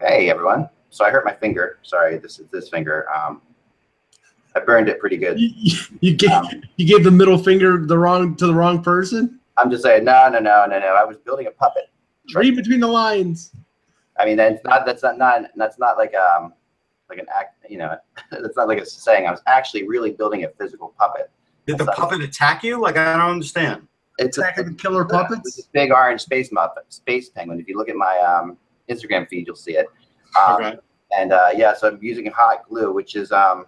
Hey everyone. So I hurt my finger. Sorry, this is this finger. Um, I burned it pretty good. You, you gave you gave the middle finger the wrong to the wrong person. I'm just saying, no, no, no, no, no. I was building a puppet. Read between the lines. I mean, that's not that's not, not that's not like um like an act. You know, that's not like a saying. I was actually really building a physical puppet. Did the That's not- puppet attack you? Like I don't understand. It's a, Attack of the Killer it's Puppets. a big orange space muppet, space penguin. If you look at my um, Instagram feed, you'll see it. Um, Okay. And uh, yeah, so I'm using hot glue, which is um,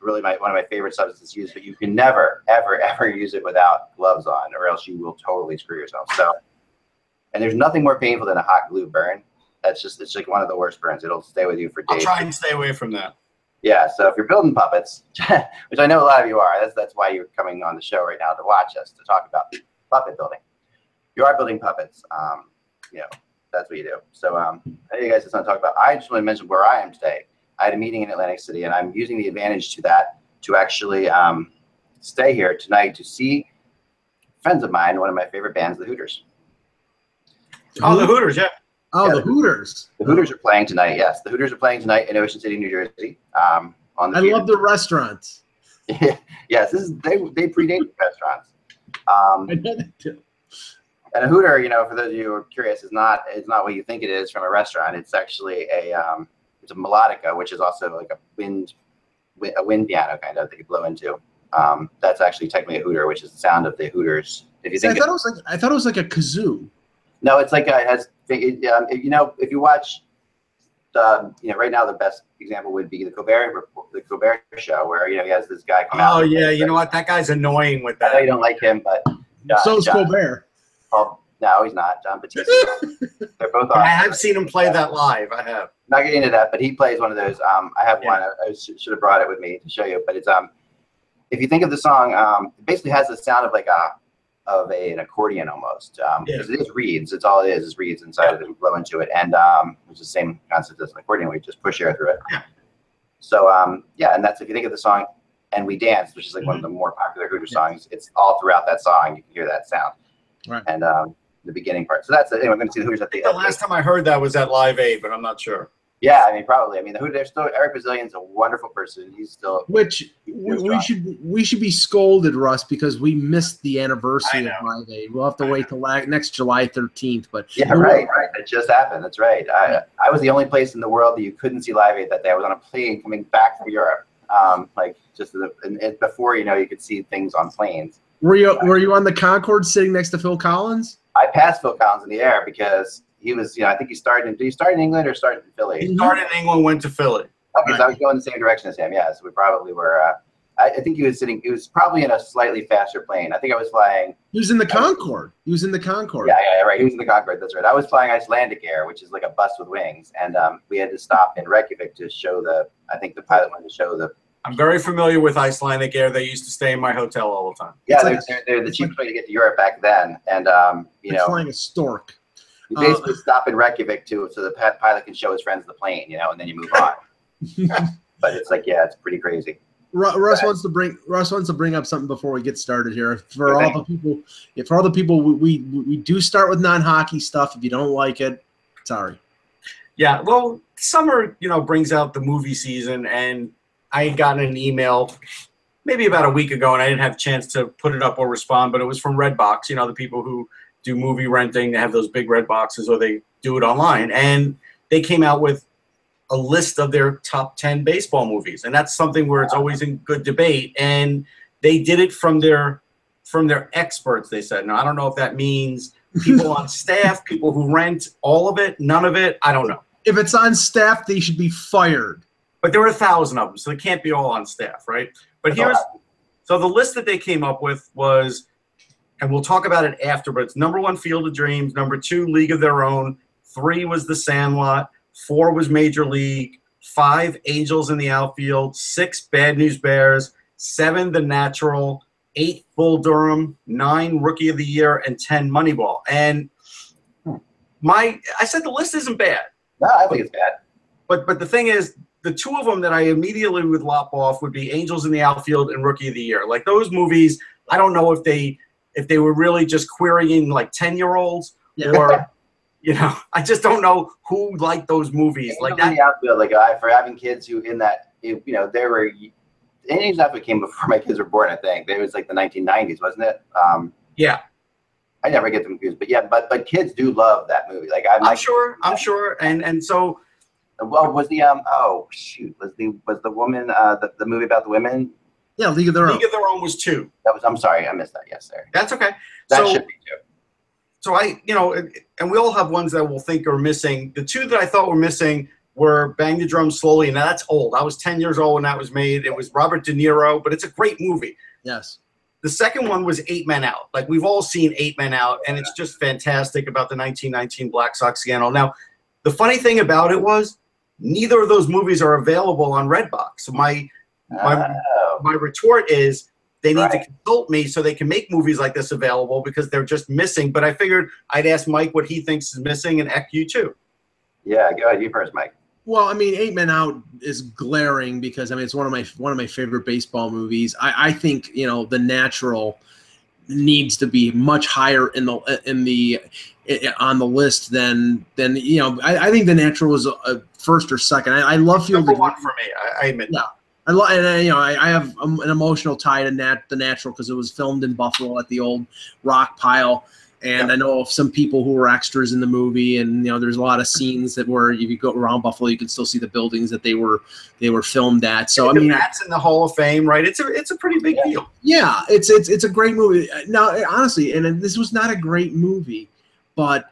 really my one of my favorite substances to use. But you can never, ever, ever use it without gloves on, or else you will totally screw yourself. So, and there's nothing more painful than a hot glue burn. That's just it's like one of the worst burns. It'll stay with you for days. I'll try and stay away from that. Yeah, so if you're building puppets, which I know a lot of you are, that's that's why you're coming on the show right now to watch us to talk about puppet building. You are building puppets. Um, you know, that's what you do. So um, I know you guys just want to talk about. I just want to mention where I am today. I had a meeting in Atlantic City, and I'm using the advantage to that to actually um, stay here tonight to see friends of mine, one of my favorite bands, the Hooters. Oh, the Hooters, yeah. Oh, Yeah. the Hooters. The Hooters are playing tonight. Yes, the Hooters are playing tonight in Ocean City, New Jersey. Um, on the I pier. love the restaurants. yes, this is they they predate the restaurants. Um, I know that too. And a Hooter, you know, for those of you who are curious, is not is not what you think it is from a restaurant. It's actually a um, it's a melodica, which is also like a wind a wind piano kind of that you blow into. Um, that's actually technically a Hooter, which is the sound of the Hooters. If you See, I thought it was like I thought it was like a kazoo. no, it's like a, it has it, um, you know if you watch. The, you know, right now the best example would be the Colbert Report- the Colbert Show, where you know he has this guy come out. Oh yeah, you know what? That guy's annoying with that. I know you don't like him, but uh, so is John- Colbert. Oh, no, he's not. Jon Batiste. They're both I have seen him play that live. I have. Not getting into that, but he plays one of those. Um, I have Yeah. one. I, I should, should have brought it with me to show you. But it's um, if you think of the song, um, it basically has the sound of like a of a, an accordion almost. Um, Yeah. because it is reeds. It's all it is is reeds inside of it. and blow into it, and um, it's the same concept as an accordion. We just push air through it. Yeah. So um, yeah, and that's if you think of the song "And We Dance," which is like one of Mm-hmm. the more popular Hooter songs. It's all throughout that song. You can hear that sound. Right. And um, the beginning part. So that's it. Anyway, I'm going to see the Hooters at the, The at the last time I heard that was at Live Aid, but I'm not sure. yeah, I mean, probably. I mean, the Hooters. They're still Eric Bazilian's a wonderful person. He's still Which we, we should we should be scolded, Russ, because we missed the anniversary of Live Aid. We'll have to wait till la- next July thirteenth. But yeah, right, right. That just happened. That's right. I I was the only place in the world that you couldn't see Live Aid that day. I was on a plane coming back from Europe. Um, like just the, and, and before you know, you could see things on planes. Were you were you on the Concorde sitting next to Phil Collins? I passed Phil Collins in the air because he was, you know, I think he started. In, did he start in England or start in Philly? He started in England, went to Philly. Okay, so I was going the same direction as him. Yeah, so we probably were. Uh, I, I think he was sitting. He was probably in a slightly faster plane. I think I was flying. He was in the Concorde. He was in the Concorde. Yeah, yeah, yeah, right. He was in the Concorde. That's right. I was flying Icelandic Air, which is like a bus with wings, and um, we had to stop in Reykjavik to show the. I think the pilot wanted to show the. I'm very familiar with Icelandic Air. They used to stay in my hotel all the time. Yeah, It's they're, they're, they're the cheapest way to get to Europe back then, and um, you Like know, flying a stork. you uh, basically stop in Reykjavik too, so the pilot can show his friends the plane, you know, and then you move on. but it's like, yeah, it's pretty crazy. Russ wants to bring Russ wants to bring up something before we get started here. For all the people, if for all the people, we, we we do start with non hockey stuff. If you don't like it, sorry. Yeah, well, summer, you know, brings out the movie season, and I had gotten an email maybe about a week ago, and I didn't have a chance to put it up or respond, but it was from Redbox, you know, the people who do movie renting, they have those big red boxes, or they do it online, and they came out with a list of their top 10 baseball movies, and that's something where it's always in good debate, and they did it from their from their experts, they said. Now, I don't know if that means people on staff, people who rent, all of it, none of it, I don't know. If it's on staff, they should be fired. But there were a thousand of them, so they can't be all on staff, right? But here's so the list that they came up with was, and we'll talk about it after. But it's number one, Field of Dreams. Number two, League of Their Own. Three was The Sandlot. four was Major League, five Angels in the outfield, six Bad News Bears, seven The Natural, eight Bull Durham, nine Rookie of the Year, and ten Moneyball. And hmm. my, I said the list isn't bad, No, I think it's bad. but but the thing is, the two of them that I immediately would lop off would be Angels in the Outfield and Rookie of the Year. Like those movies, I don't know if they if they were really just querying like ten year olds Yeah. or. You know, I just don't know who liked those movies. Like Angels in that, the outfield, like I for having kids who in that, you know, they were. Angels outfield came before my kids were born. I think it was like the 1990s, wasn't it? Um, yeah. I never get them confused, but yeah, but but kids do love that movie. Like I'm, I'm like, sure. I'm sure. And and so Well, was the um oh shoot was the was the woman uh the, the movie about the women Yeah, League of Their Own. League of Their Own was two. that was I'm sorry I missed that yes sir That's okay. that so should be two so I you know and- and we all have ones that we'll think are missing. The two that I thought were missing were Bang the Drum Slowly, and that's old. I was 10 years old when that was made. It was Robert De Niro, but it's a great movie. Yes. The second one was Eight Men Out. Like we've all seen Eight Men Out, and it's just fantastic about the 1919 Black Sox scandal. Now, the funny thing about it was neither of those movies are available on Redbox. So my my oh, my retort is they need to consult me so they can make movies like this available because they're just missing. But I figured I'd ask Mike what he thinks is missing and Eck you too. yeah go ahead you first Mike Well, I mean, Eight Men Out is glaring because I mean it's one of my one of my favorite baseball movies. I, I think you know The Natural needs to be much higher in the in the on the list than than you know. I, I think The Natural was a, a first or second. I, I love Field Number of one for me, I, I admit. Yeah. I lo- and I, you know I, I have an emotional tie to Nat the Natural because it was filmed in Buffalo at the old rock pile, and I know of some people who were extras in the movie, and you know there's a lot of scenes that were if you go around Buffalo you can still see the buildings that they were they were filmed at. So I mean that's in the Hall of Fame, right? It's a it's a pretty big Yeah. deal. yeah, it's it's it's a great movie. Now honestly, and this was not a great movie, but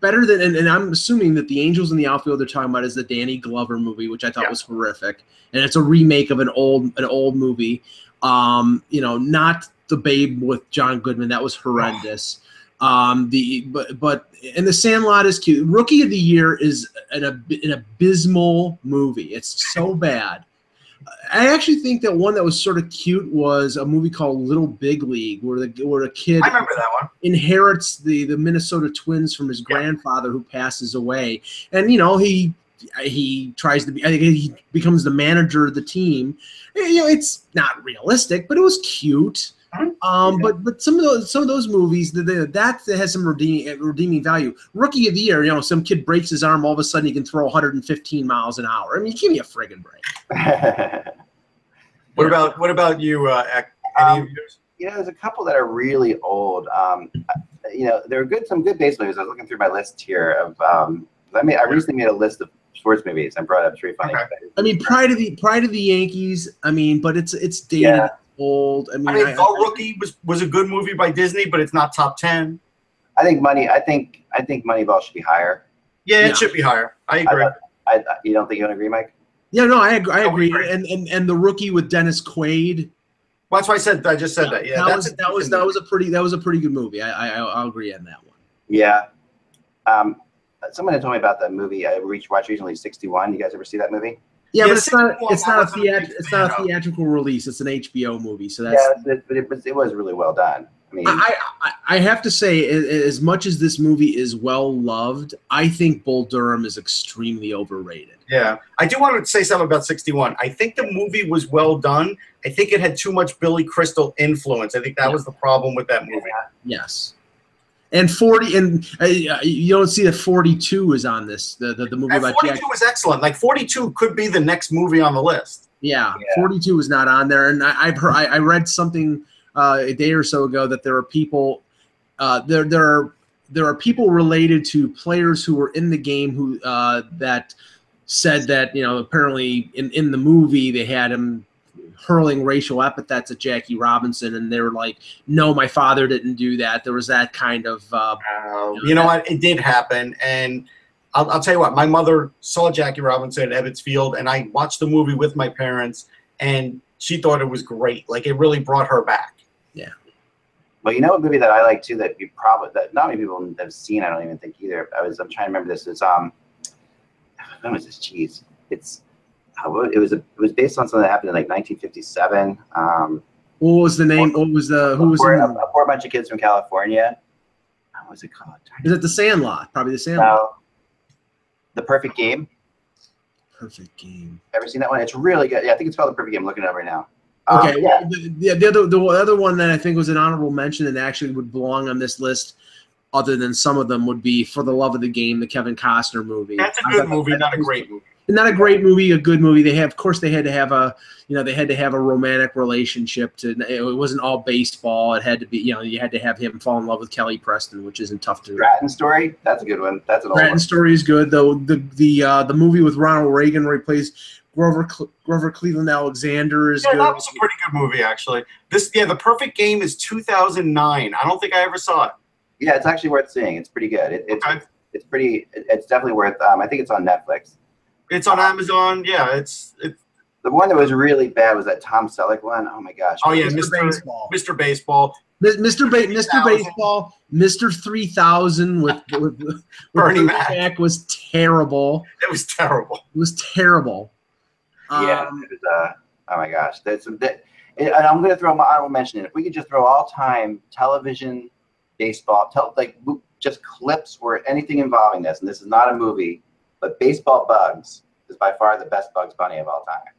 better than and, and I'm assuming that the Angels in the Outfield they're talking about is the Danny Glover movie, which I thought Yeah. was horrific, and it's a remake of an old an old movie. Um, you know, not the Babe with John Goodman that was horrendous. Um, the but but and the Sandlot is cute. Rookie of the Year is an ab- an abysmal movie. It's so bad. I actually think that one that was sort of cute was a movie called Little Big League, where the where a kid I remember that one. inherits the the Minnesota Twins from his Yeah. grandfather who passes away, and you know he he tries to be. I think he becomes the manager of the team. You know, it's not realistic, but it was cute. Um, Yeah. but but some of those some of those movies that that that has some redeeming redeeming value. Rookie of the year, you know, some kid breaks his arm, all of a sudden he can throw 115 miles an hour. I mean, give me a friggin' break. What about what about you, uh, Any Um, of yours? you know, there's a couple that are really old. Um, you know, there are good some good baseball movies. I was looking through my list here of. Um, I mean, I recently made a list of sports movies and brought up. It's pretty funny. Okay. I mean, Pride of the Pride of the Yankees. I mean, but it's it's dated, Yeah. Old. I mean, I mean, I- The Rookie was was a good movie by Disney, but it's not top ten. I think money. I think I think Moneyball should be higher. Yeah, Yeah. it should be higher. I agree. I, I you don't think you don't agree, Mike? Yeah, no, I agree. I agree. And, and and the rookie with Dennis Quaid. Well, that's why I said I just said that. Yeah, that was a that was decent that was a pretty that was a pretty good movie. I I I'll I'll agree on that one. Yeah. Um, someone had told me about that movie I reached watched recently, 61. You guys ever see that movie? Yeah, Yeah, but it's not 61, it's not a wasn't a big theat- it's not a theatrical release. It's an HBO movie. So that's yeah, but it was it was really well done. I mean, I, I I have to say, a- a- as much as this movie is well loved, I think Bull Durham is extremely overrated. Yeah, I do want to say something about 61. I think the movie was well done. I think it had too much Billy Crystal influence. I think that was the problem with that movie. Yes. And forty, and uh, you don't see that forty-two is on this. The the, the movie And about 42 Jack. was excellent. Like 42 could be the next movie on the list. Yeah, Yeah. 42 is not on there. And I, I've heard, I, I read something uh, a day or so ago that there are people, uh, there there are there are people related to players who were in the game who uh, that said that you know apparently in in the movie they had him hurling racial epithets at Jackie Robinson, and they were like, "No, my father didn't do that." There was that kind of uh, Uh, you know what? It did happen. And I'll, I'll tell you what, my mother saw Jackie Robinson at Ebbets Field, and I watched the movie with my parents, and she thought it was great. Like, it really brought her back. Yeah. Well, you know, a movie that I like too that you probably that not many people have seen. I don't even think either. I was I'm trying to remember this. Is um, when was this? Cheese. It's uh, it was a, it was based on something that happened in like 1957. Um, What was the name? What was the who was a, in poor, the, a poor bunch of kids from California. What was it called? Is it the Sandlot? Probably the Sandlot. No. The Perfect Game. Perfect game. Ever seen that one? It's really good. Yeah, I think it's called The Perfect Game. I'm looking at it up right now. Um, Okay, yeah. the, the, the other the other one that I think was an honorable mention and actually would belong on this list, other than some of them, would be For the Love of the Game, the Kevin Costner movie. That's a I good movie, that not a great movie. Not a great movie, a good movie. They have, of course, they had to have a, you know, they had to have a romantic relationship. To it wasn't all baseball. It had to be, you know, you had to have him fall in love with Kelly Preston, which isn't tough to. Stratton Story. That's a good one. That's an old Bratton one. story is good though. The the uh, the movie with Ronald Reagan where he plays Grover Cle- Grover Cleveland Alexander is Yeah, good. that was a pretty good movie, actually. This, yeah, The Perfect Game is 2009. I don't think I ever saw it. Yeah, it's actually worth seeing. It's pretty good. It, it's Okay. it's pretty. it- It's definitely worth. Um, I think it's on Netflix. It's on Amazon. Yeah, it's it's. The one that was really bad was that Tom Selleck one. Oh my gosh. Oh yeah, Mr. Mr. Baseball. Mr. Baseball. Mr. Ba- Mr. 3000. Baseball, Mr. Three Thousand with, with, with Bernie Bernie Mac. Mac was terrible. It was terrible. It was terrible. Yeah. Um, it was, uh, oh my gosh. That's that. And I'm going to throw my honorable mention in. If we could just throw all time television, baseball, tel- like just clips or anything involving this, and this is not a movie, but baseball bugs is by far the best Bugs Bunny of all time.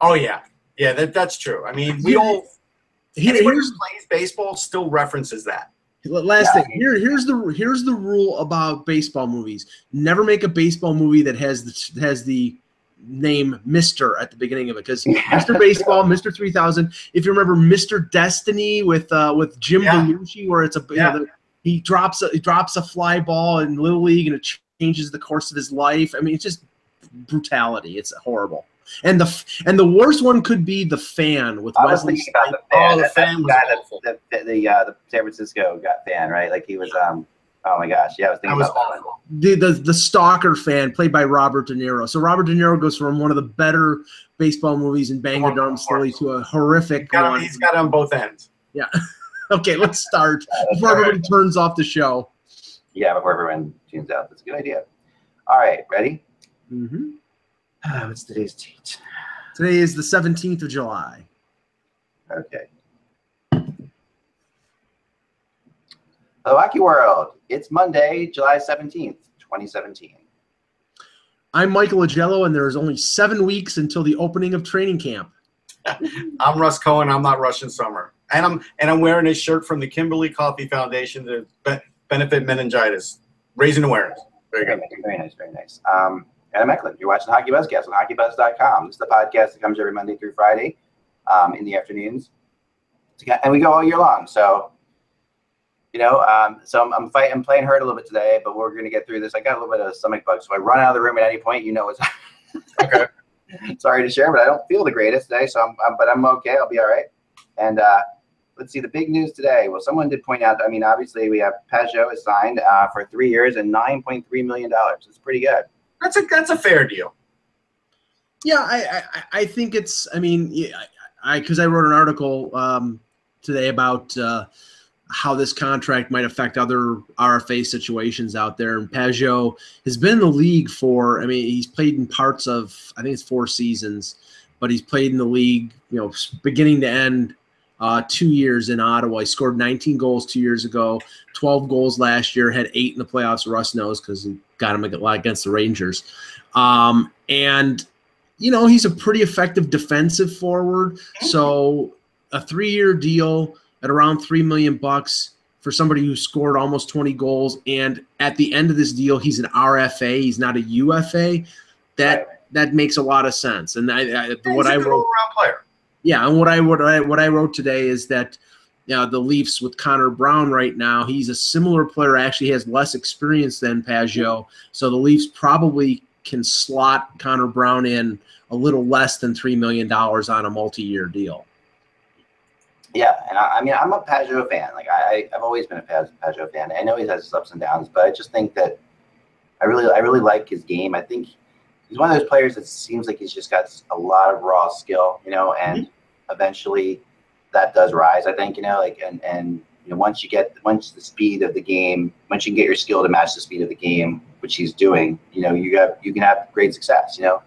Oh yeah, yeah. That that's true. I mean, we all here- anybody who plays baseball still references that. last Yeah. thing. Here, here's the here's the rule about baseball movies. Never make a baseball movie that has the has the name Mister at the beginning of it because Mr. Baseball, Mr. Three Thousand. If you remember Mr. Destiny with uh, with Jim Yeah. Belushi, where it's a you know, the, he drops a he drops a fly ball in little league and it changes the course of his life. I mean, it's just brutality. It's horrible. And the and the worst one could be the fan with I Wesley. about the Oh, fan. the That- fan that's the was that the, the, uh, the San Francisco got fan, right? Like he was. Um. Oh my gosh. Yeah, I was That thinking was about that. the, the the stalker fan played by Robert De Niro. So Robert De Niro goes from one of the better baseball movies in Bang the Drum Slowly to a horrific Got one. him, he's got it on both ends. Yeah. okay, let's start before right. everybody turns off the show. Yeah, before everyone tunes out. That's a good idea. All right, ready? Mm-hmm. Ah, what's today's date? Today is the 17th of July. Okay. Hello, Hockey World. It's Monday, July 17th, 2017. I'm Michael Augello, and there is only seven weeks until the opening of training camp. I'm Russ Cohen. I'm not Russian Summer, and I'm and I'm wearing a shirt from the Kimberly Coffey Foundation to be- benefit meningitis, raising awareness. Very Very nice, very nice, very nice. Um, Adam Eklund, you're watching Hockey Buzzcast on HockeyBuzz.com. This is the podcast that comes every Monday through Friday um, in the afternoons. And we go all year long. So, you know, um, so I'm, I'm fighting, I'm playing hurt a little bit today, but we're going to get through this. I got a little bit of a stomach bug. So I run out of the room at any point, you know it's Okay. sorry to share, but I don't feel the greatest today. So I'm, I'm but I'm okay. I'll be all right. And uh, let's see the big news today. Well, someone did point out. I mean, obviously we have Pageau is signed uh, for three years and nine point three million dollars. It's pretty good. That's a that's a fair deal. Yeah, I I, I think it's. I mean, yeah, I because I, wrote an article um, today about uh, how this contract might affect other RFA situations out there. And Pageau has been in the league for. I mean, he's played in parts of. I think it's four seasons, but he's played in the league. You know, beginning to end. Uh, two years in Ottawa. He scored 19 goals two years ago, 12 goals last year, had eight in the playoffs. Russ knows because he got him a lot against the Rangers. Um, and you know, he's a pretty effective defensive forward. So a three-year deal at around three million bucks for somebody who scored almost 20 goals, and at the end of this deal, he's an RFA. He's not a UFA. That that makes a lot of sense. And I, I what He's a I wrote, player. Yeah, and what I what I what I wrote today is that. You know, the Leafs with Connor Brown right now, he's a similar player. Actually, has less experience than Pageau, so the Leafs probably can slot Connor Brown in a little less than three million dollars on a multi-year deal. Yeah, and I, I mean, I'm a Pageau fan. Like I, I've always been a Pageau fan. I know he has his ups and downs, but I just think that I really, I really like his game. I think he's one of those players that seems like he's just got a lot of raw skill, you know, and mm-hmm. Eventually that does rise. I think, you know, like and and You know, once you get once the speed of the game, once you can get your skill to match the speed of the game, which he's doing, you know, you have you can have great success. You know,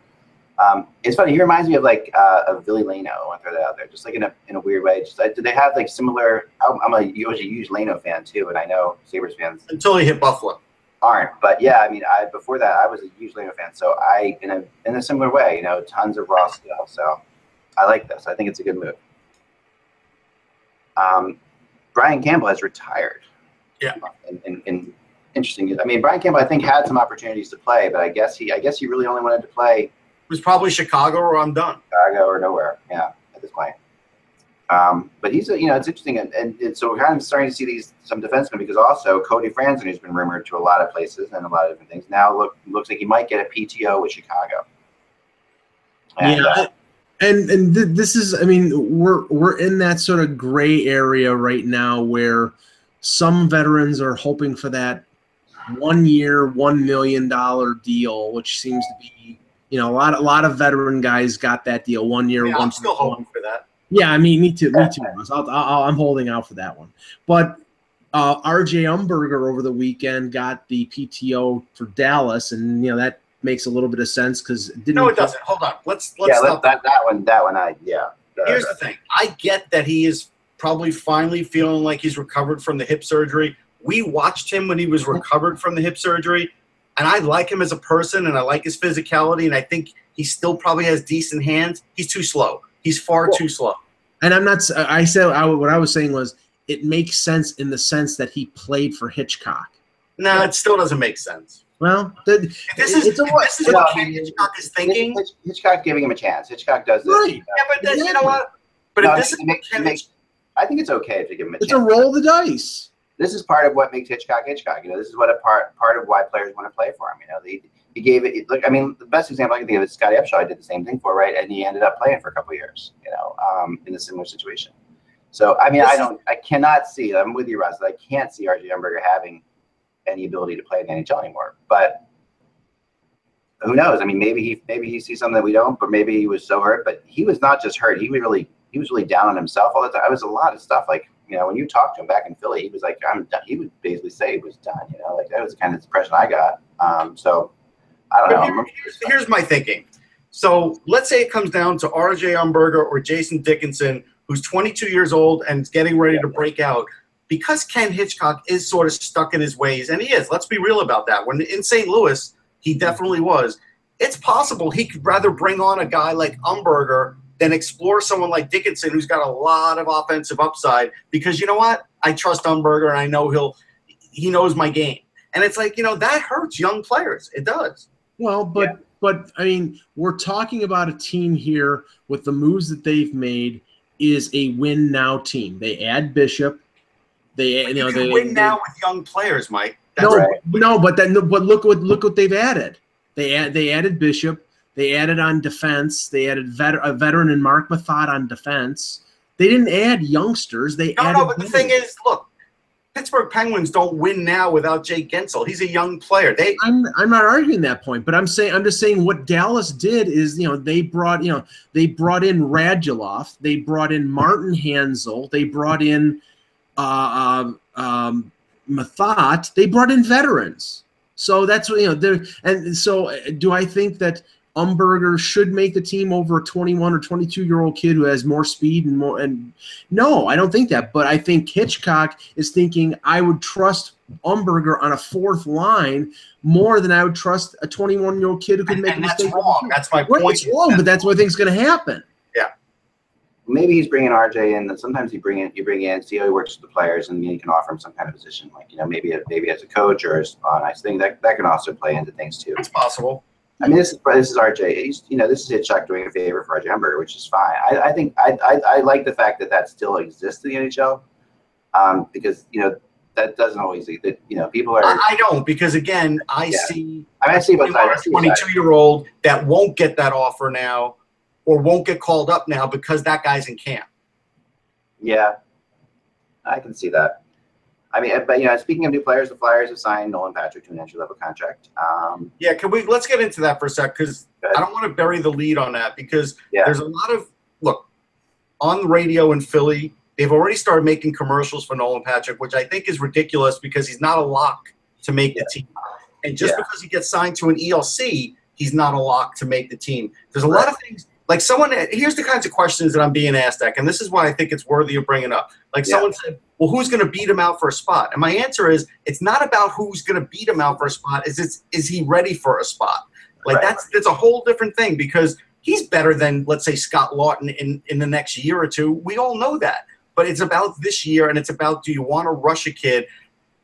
um, it's funny. He reminds me of like uh, of Ville Leino. I want to throw that out there, just like in a in a weird way. Just uh, do they have like similar? I'm, I'm a, a huge Leino fan too, and I know Sabres fans Until he hit Buffalo. aren't. But yeah, I mean, I before that I was a huge Leino fan, so I in a in a similar way, you know, tons of raw skill. So I like this. I think it's a good move. Um, Brian Campbell has retired. Yeah. And, and, and interesting. I mean, Brian Campbell I think had some opportunities to play, but I guess he I guess he really only wanted to play It was probably Chicago or I'm done. Chicago or nowhere. Yeah, at this point. Um, but he's a, you know, it's interesting, and, and, and so we're kind of starting to see these some defensemen because also Cody Franson, who's been rumored to a lot of places and a lot of different things, now look looks like he might get a PTO with Chicago. And, yeah. uh, and and th- this is i mean we're we're in that sort of gray area right now where some veterans are hoping for that one year one million dollar deal which seems to be you know a lot a lot of veteran guys got that deal one year Yeah, one I'm still hoping for that. yeah i mean me too me too I'll, I'll, i'm holding out for that one. But uh, rj umberger over the weekend got the pto for dallas and you know that makes a little bit of sense because didn't No, it doesn't. Hold on. Let's let's yeah, stop that, that that one, that one, I yeah. Uh, Here's the thing. I get that he is probably finally feeling like he's recovered from the hip surgery. We watched him when he was uh-huh. recovered from the hip surgery, and I like him as a person, and I like his physicality, and I think he still probably has decent hands. He's too slow. He's far Well- too slow. And I'm not. I said I, what I was saying was it makes sense in the sense that he played for Hitchcock. No, it still doesn't make sense. Well, the, this is, It's a- this is what Hitchcock is thinking. Hitchcock giving him a chance. Hitchcock does this. Right. you know. Yeah, but you know what? But No, if this is makes- makes- I think it's okay to give him a it's chance. It's a roll of the dice. this is part of what makes Hitchcock Hitchcock. You know, this is what a part part of why players want to play for him. You know, they, he gave it. Look, I mean, the best example I can think of is Scottie Upshall I did the same thing for right, and he ended up playing for a couple of years. You know, um, in a similar situation. So I mean, This I don't, I cannot see. I'm with you, Russ. I can't see RJ Umberger having any ability to play in the NHL anymore. But who knows? I mean, maybe he maybe he sees something that we don't, but maybe he was so hurt. But he was not just hurt; he was really he was really down on himself all the time. It was a lot of stuff. Like you know, when you talked to him back in Philly, he was like, "I'm done." He would basically say he was done. You know, like that was the kind of the impression I got. Um, so I don't But know. here- here's, here's my thinking. So let's say it comes down to RJ Umberger or Jason Dickinson, who's 22 years old and is getting ready to break out. Because Ken Hitchcock is sort of stuck in his ways, and he is. Let's be real about that. When in St. Louis, he definitely was. It's possible he could rather bring on a guy like Umberger than explore someone like Dickinson, who's got a lot of offensive upside. Because you know what? I trust Umberger, and I know he'll he knows my game. And it's like you know that hurts young players. It does. Well, but but I mean, we're talking about a team here with the moves that they've made is a win now team. They add Bishop. They you know they win they- now with young players, Mike. That's no, right. no, but then but look what look what they've added. They add they added Bishop. They added on defense. They added vet, a veteran and Marc Methot on defense. They didn't add youngsters. They no, added. no. But the thing is, look, Pittsburgh Penguins don't win now without Jake Guentzel. He's a young player. They I'm I'm not arguing that point, but I'm saying I'm just saying what Dallas did is you know they brought you know they brought in Radulov, they brought in Martin Hanzal, they brought in uh, um, um, they brought in veterans. So that's what you know. There and so uh, do I think that Umberger should make the team over a 21 or 22 year old kid who has more speed and more and no, I don't think that. But I think Hitchcock is thinking I would trust Umberger on a fourth line more than I would trust a 21 year old kid who could and, make and a that's mistake. wrong. That's my Right, point. it's wrong, but that's what I think is going to happen. Maybe he's bringing RJ in. And sometimes you bring in, you bring in, see how he works with the players, and you can offer him some kind of position, like you know, maybe maybe as a coach or as a nice thing. That that can also play into things too. It's possible. I mean, this is this is RJ. He's, you know, this is Hitchcock doing a favor for RJ Umberger, which is fine. I, I think I, I I like the fact that that still exists in the NHL, um, because you know that doesn't always that you know people are. I, I don't because again, I Yeah. see I mean, I see both sides. I see both sides. 22 year old that won't get that offer now or won't get called up now because that guy's in camp. Yeah, I can see that. I mean, but you know, speaking of new players, the Flyers have signed Nolan Patrick to an entry level contract. Um, Yeah, can we let's get into that for a sec because I don't want to bury the lead on that because Yeah. there's a lot of look on the radio in Philly. They've already started making commercials for Nolan Patrick, which I think is ridiculous because he's not a lock to make the team. And just Yeah. because he gets signed to an ELC, he's not a lock to make the team. There's a lot of things like someone. Here's the kinds of questions that I'm being asked, Ek, and this is why I think it's worthy of bringing up. Like Yeah. someone said, "Well, who's going to beat him out for a spot?" And my answer is, it's not about who's going to beat him out for a spot. Is it's is he ready for a spot? Like Right. that's that's a whole different thing because he's better than let's say Scott Laughton in in the next year or two. We all know that. But it's about this year and it's about do you want to rush a kid?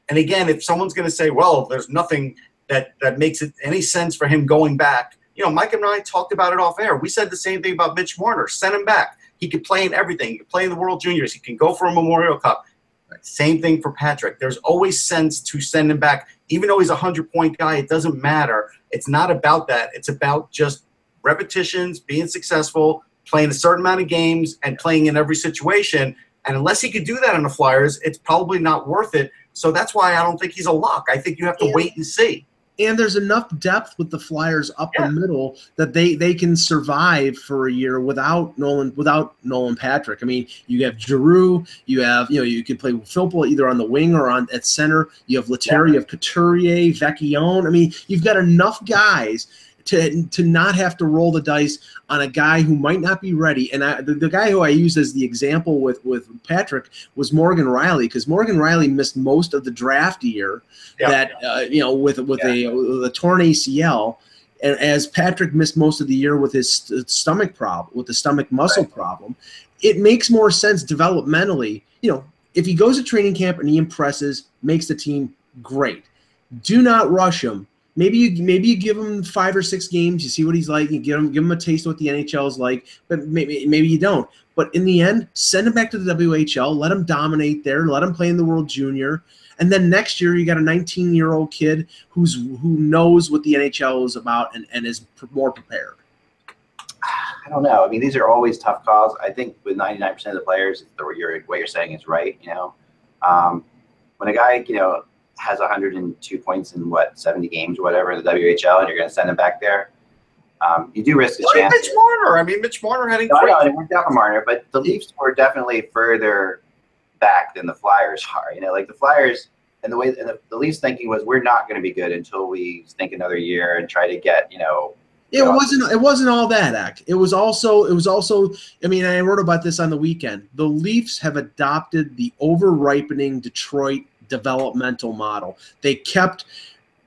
And again, if someone's going to say, "Well, there's nothing that that makes it any sense for him going back," you know, Mike and I talked about it off air. We said the same thing about Mitch Marner. Send him back. He could play in everything. He could play in the World Juniors. He can go for a Memorial Cup. Same thing for Patrick. There's always sense to send him back, even though he's a hundred point guy. It doesn't matter. It's not about that. It's about just repetitions, being successful, playing a certain amount of games, and playing in every situation. And unless he could do that on the Flyers, it's probably not worth it. So that's why I don't think he's a lock. I think you have to Yeah. wait and see. And there's enough depth with the Flyers up Yeah. the middle that they they can survive for a year without Nolan without Nolan Patrick. I mean, you have Giroux, you have you know you could play Filppula either on the wing or on at center. You have Lehtera, you have Couturier, Vecchione. I mean, you've got enough guys. To, to not have to roll the dice on a guy who might not be ready, and I, the, the guy who I use as the example with with Patrick was Morgan Rielly because Morgan Rielly missed most of the draft year, Yeah. that uh, you know with with a with a torn ACL, and as Patrick missed most of the year with his st- stomach problem, with the stomach muscle problem, it makes more sense developmentally. You know, if he goes to training camp and he impresses, makes the team great. Do not rush him. Maybe you maybe you give him five or six games. You see what he's like. You give him give him a taste of what the NHL is like. But maybe maybe you don't. But in the end, send him back to the WHL. Let him dominate there. Let him play in the World Junior. And then next year, you got a 19 year old kid who's who knows what the NHL is about and, and is more prepared. I don't know. I mean, these are always tough calls. I think with 99% of the players, the, what you're what you're saying is right. You know, um, when a guy you know has 102 points in what 70 games or whatever in the WHL, and you're going to send him back there, um, you do risk a Look at chance. Mitch Marner. I mean, Mitch Marner had No, I know incredible. it worked out for Marner, but the Leafs were definitely further back than the Flyers are. You know, like the Flyers and the way and the, the Leafs thinking was we're not going to be good until we think another year and try to get you know It wasn't. It wasn't all that. Act. It was also. It was also. I mean, I wrote about this on the weekend. The Leafs have adopted the over ripening Detroit developmental model. They kept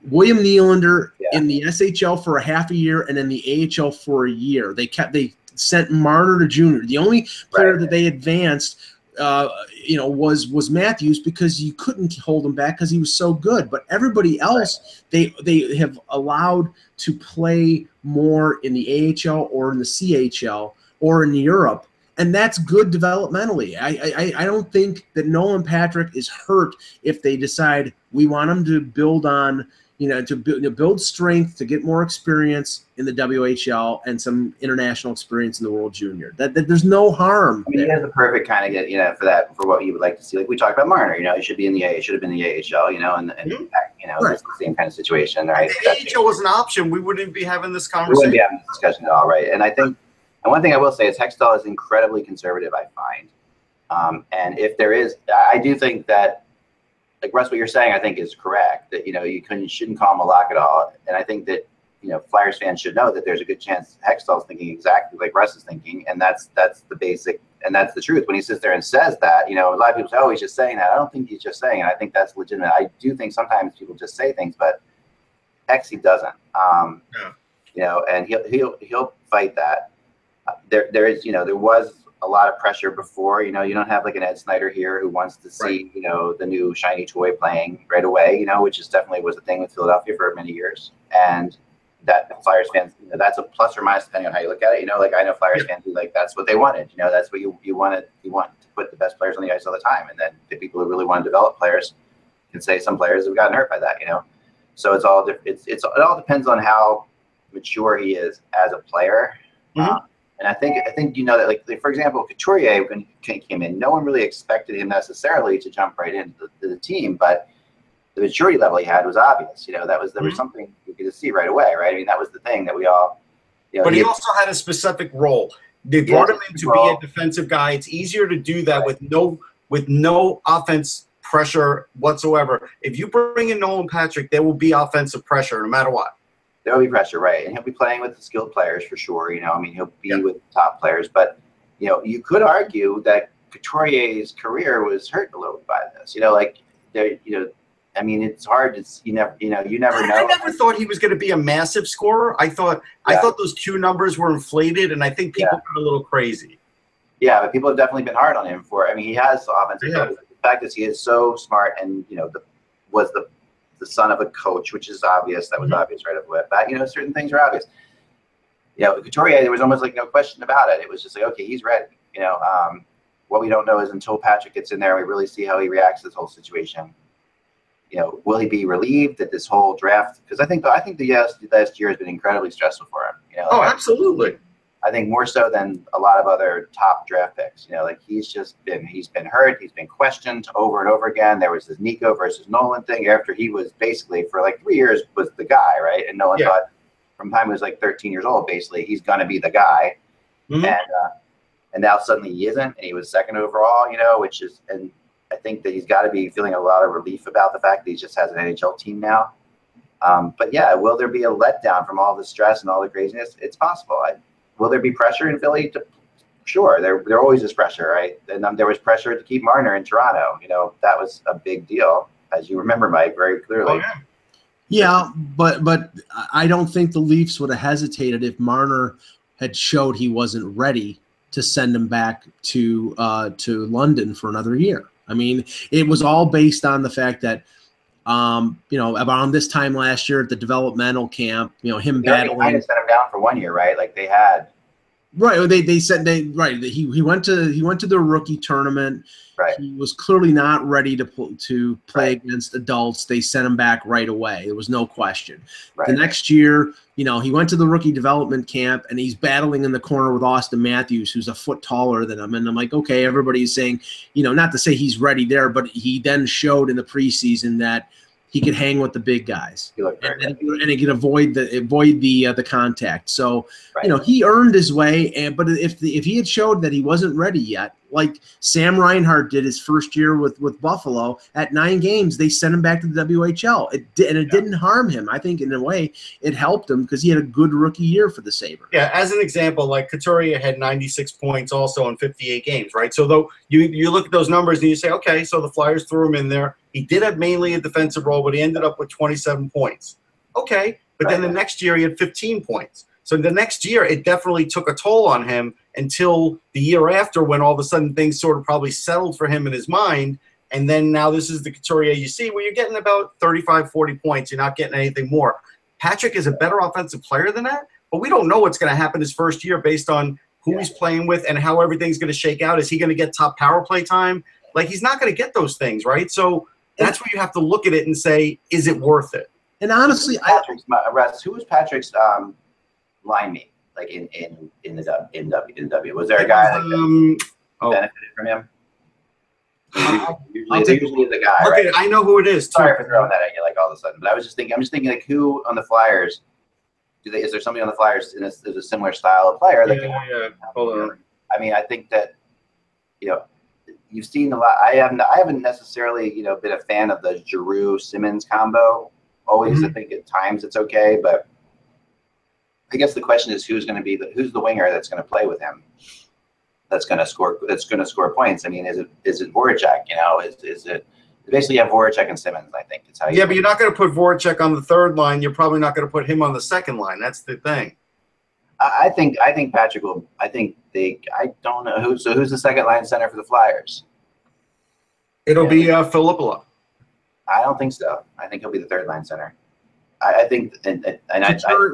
William Nylander Yeah. in the SHL for a half a year and in the AHL for a year. They kept. They sent Marner to junior. The only player Right. that they advanced. Uh, you know, was was Matthews because you couldn't hold him back because he was so good. But everybody else, they they have allowed to play more in the AHL or in the CHL or in Europe, and that's good developmentally. I I, I don't think that Nolan Patrick is hurt if they decide we want him to build on you know to, bu- to build strength to get more experience in the WHL and some international experience in the World Junior. That, that there's no harm. I mean, he has the perfect kind of get, you know, for that, for what you would like to see. Like we talked about Marner, you know, he should be in the A, he should have been in the AHL, you know, and, and Mhm. you know, Right. it's the same kind of situation, right? If the AHL was an option, we wouldn't be having this conversation. we wouldn't conversation. be having this discussion at all, right? And I think, and one thing I will say is Hextall is incredibly conservative. I find, um, and if there is, I do think that, like Russ, what you're saying, I think is correct. That you know you couldn't shouldn't call him a lock at all, and I think that you know Flyers fans should know that there's a good chance Hextall's thinking exactly like Russ is thinking, and that's that's the basic and that's the truth. When he sits there and says that, you know, a lot of people say, "Oh, he's just saying that." I don't think he's just saying it. I think that's legitimate. I do think sometimes people just say things, but Hex he doesn't. Um, Yeah. You know, and he'll he'll he'll fight that. There there is you know there was a lot of pressure before. You know, you don't have like an Ed Snider here who wants to see Right. you know the new shiny toy playing right away. You know, which is definitely was a thing with Philadelphia for many years, and that Flyers fans, you know, that's a plus or minus depending on how you look at it. You know, like I know Flyers fans who like that's what they wanted. You know, that's what you you wanted. You want to put the best players on the ice all the time, and then the people who really want to develop players can say some players have gotten hurt by that. You know, so it's all it's it's it all depends on how mature he is as a player. Mhm. Um, and I think I think you know that like, for example, Couturier when he came in, no one really expected him necessarily to jump right into the, to the team, but the maturity level he had was obvious. You know, that was there was Mhm. something you could see right away, right? I mean, that was the thing that we all. You know, But he he- also had a specific role. They brought him in to good be a defensive guy. It's easier to do that Right. with no with no offense pressure whatsoever. If you bring in Nolan Patrick, there will be offensive pressure no matter what. There will be pressure, right? And he'll be playing with the skilled players for sure. You know, I mean, he'll be Yeah. with top players, but you know, you could argue that Couturier's career was hurt a little by this. You know, like there, you know, I mean, it's hard. It's you never, you know, you never I, know. I never thought he was going to be a massive scorer. I thought I thought those Q numbers were inflated, and I think people got a little crazy. Yeah, but people have definitely been hard on him for. I mean, he has offensive. Yeah. The fact is, he is so smart, and you know, the was the the son of a coach, which is obvious. That was Mhm. obvious right off the bat. But, you know, certain things are obvious. You know, Couturier, there was almost like no question about it. It was just like, okay, he's ready. You know, um, what we don't know is until Patrick gets in there, we really see how he reacts to this whole situation. You know, will he be relieved at this whole draft? Because I think I think the last, last year has been incredibly stressful for him. You know, Oh, like, absolutely. I think more so than a lot of other top draft picks. You know, like he's just been he's been hurt, he's been questioned over and over again. There was this Nico versus Nolan thing after he was basically for like three years was the guy, right? And no one Yeah. thought from the time he was like 13 years old, basically he's gonna be the guy. Mhm. And uh, and now suddenly he isn't, and he was second overall. You know, which is and I think that he's got to be feeling a lot of relief about the fact that he just has an NHL team now. Um, but yeah, will there be a letdown from all the stress and all the craziness? It's possible. I, will there be pressure in Philly? To, sure, there there always is pressure, right? And um, there was pressure to keep Marner in Toronto. You know, that was a big deal, as you remember, Mike, very clearly. Oh, yeah. Yeah, but but I don't think the Leafs would have hesitated if Marner had showed he wasn't ready to send him back to uh, to London for another year. I mean, it was all based on the fact that um, you know around this time last year at the developmental camp, you know him They battling kind of set him down for one year, right? Like they had, Right. They they said they right. He he went to he went to the rookie tournament. Right. He was clearly not ready to pl- to play Right. against adults. They sent him back right away. There was no question. right? The next year, you know, he went to the rookie development camp and he's battling in the corner with Austin Matthews, who's a foot taller than him. And I'm like, okay, everybody's saying, you know, not to say he's ready there, but he then showed in the preseason that he could hang with the big guys looked and, and he could avoid the avoid the uh, the contact. So Right. you know he earned his way. And but if the, if he had showed that he wasn't ready yet, like Sam Reinhart did his first year with with Buffalo at nine games, they sent him back to the WHL. It did, and it Yeah. didn't harm him. I think in a way it helped him because he had a good rookie year for the Sabres. Yeah, as an example, like Couturier had 96 points also in 58 games, right? So though you you look at those numbers and you say, okay, so the Flyers threw him in there. He did have mainly a defensive role, but he ended up with 27 points. Okay, but then the next year he had 15 points. So the next year it definitely took a toll on him until the year after when all of a sudden things sort of probably settled for him in his mind. And then now this is the Couturier you see where you're getting about 35, 40 points. You're not getting anything more. Patrick is a better offensive player than that, but we don't know what's going to happen his first year based on who Yeah. he's playing with and how everything's going to shake out. Is he going to get top power play time? Like he's not going to get those things, right? So that's where you have to look at it and say, is it worth it? And honestly, I, Patrick's Russ, who was Patrick's um, line mate like in in in the W- in W in W? Was there a guy that Um, oh, benefited from him? I'll Usually, take- usually the guy, okay, right? I know who it is. Too. Sorry for throwing that at you like all of a sudden, but I was just thinking. I'm just thinking like who on the Flyers? Do they? Is there somebody on the Flyers in a, is a similar style of player that can? Yeah, yeah. Hold on. I mean, I think that you know you've seen a lot. I haven't. I haven't necessarily you know been a fan of the Giroux Simmonds combo. Always, I mm-hmm. think at times it's okay, but I guess the question is who's going to be the who's the winger that's going to play with him. That's going to score. That's going to score points. I mean, is it is it Voracek? You know, is is it basically you have Voracek and Simmonds? I think it's how. You Yeah, but you're not going to put Voracek on the third line. You're probably not going to put him on the second line. That's the thing. I I think I think Patrick will. I think they. I don't know who. So who's the second line center for the Flyers? It'll Yeah. be uh, Filppula. I don't think so. I think he'll be the third line center. I, I think, and, and and I, I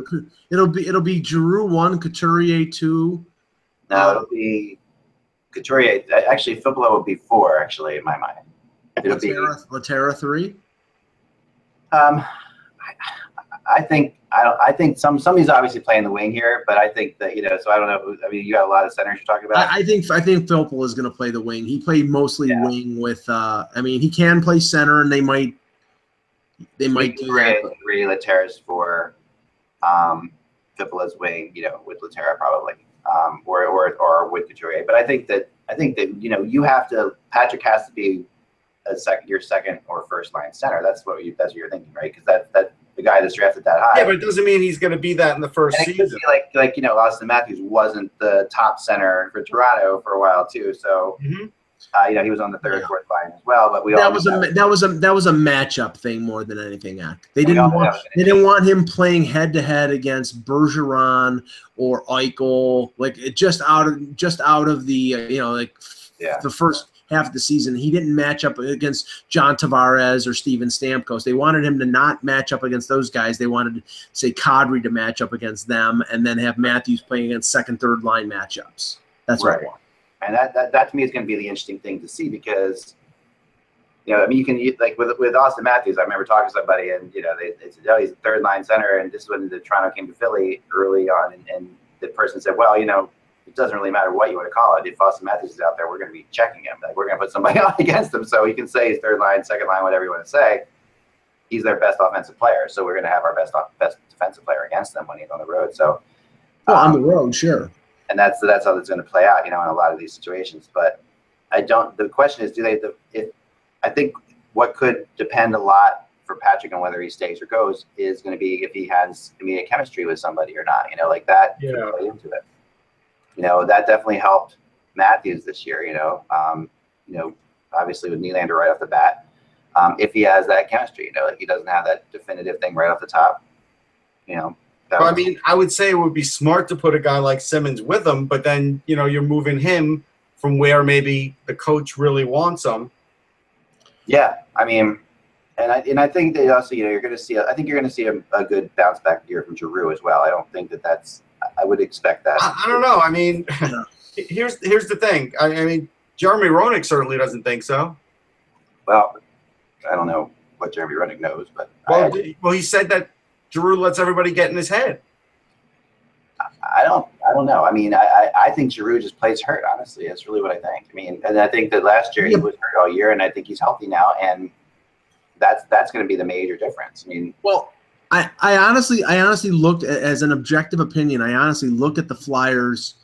it'll be it'll be Giroux one, Couturier two. no, it'll be Couturier. Actually, Filppula will be four. Actually, in my mind, it'll be. Lehtera, Lehtera three. Um, I, think I. I think some somebody's obviously playing the wing here, but I think that you know. So I don't know. Who, I mean, you got a lot of centers you're talking about. I, I think I think Filppula is going to play the wing. He played mostly Yeah. wing with. uh I mean, he can play center, and they might they might do that. three, Lehteras for. Um, Filppula's wing, you know, with Lehtera probably, um, or or or with Couturier. But I think that I think that you know you have to Patrick has to be a second your second or first line center. That's what you that's what you're thinking, right? Because that that the guy that's drafted that high. Yeah, but it doesn't mean he's going to be that in the first and season. be like like you know Austin Matthews wasn't the top center for Toronto for a while too. So Mhm. uh, you know he was on the third Yeah. fourth line as well. But we all That was a that was a that was a matchup thing more than anything. Act. They We didn't want they didn't want him playing head to head against Bergeron or Eichel, like it just out of just out of the uh, you know like Yeah. the first half of the season. He didn't match up against John Tavares or Steven Stamkos. They wanted him to not match up against those guys. They wanted say Kadri to match up against them, and then have Matthews playing against second third line matchups. That's what Right. I want. and that, that that to me is going to be the interesting thing to see because you know I mean you can you- like with with Auston Matthews I remember talking to somebody and you know they, they said oh he's a third line center and this is when the Toronto came to Philly early on and, and the person said well you know it doesn't really matter what you want to call it if Auston Matthews is out there we're going to be checking him like we're going to put somebody on against him so he can say his third line second line whatever you want to say he's their best offensive player so we're going to have our best off- best defensive player against them when he's on the road so Well, on the um, road, sure. and that's that's how it's going to play out, you know, in a lot of these situations. But I don't. The question is, do they? The, if I think what could depend a lot for Patrick on whether he stays or goes is going to be if he has immediate chemistry with somebody or not. You know, like that. could Yeah. play into it. You know, that definitely helped Matthews this year. You know, um, you know, obviously with Nylander right off the bat. Um, if he has that chemistry, you know, like he doesn't have that definitive thing right off the top. You know. Well, I mean, I would say it would be smart to put a guy like Simmonds with him, but then you know you're moving him from where maybe the coach really wants him. Yeah, I mean, and I and I think that also you know you're going to see I think you're going to see a, a good bounce back year from Giroux as well. I don't think that that's I- would expect that. I, I don't know. I mean, Yeah. here's here's the thing. I, I mean, Jeremy Roenick certainly doesn't think so. Well, I don't know what Jeremy Roenick knows, but Well, I, well, he said that Giroux lets everybody get in his head. I don't I don't know. I mean, I, I I think Giroux just plays hurt. Honestly, that's really what I think. I mean, and I think that last year he was hurt all year, and I think he's healthy now, and that's that's going to be the major difference. I mean, Well, I, I honestly, I honestly looked at, as an objective opinion. I honestly look at the Flyers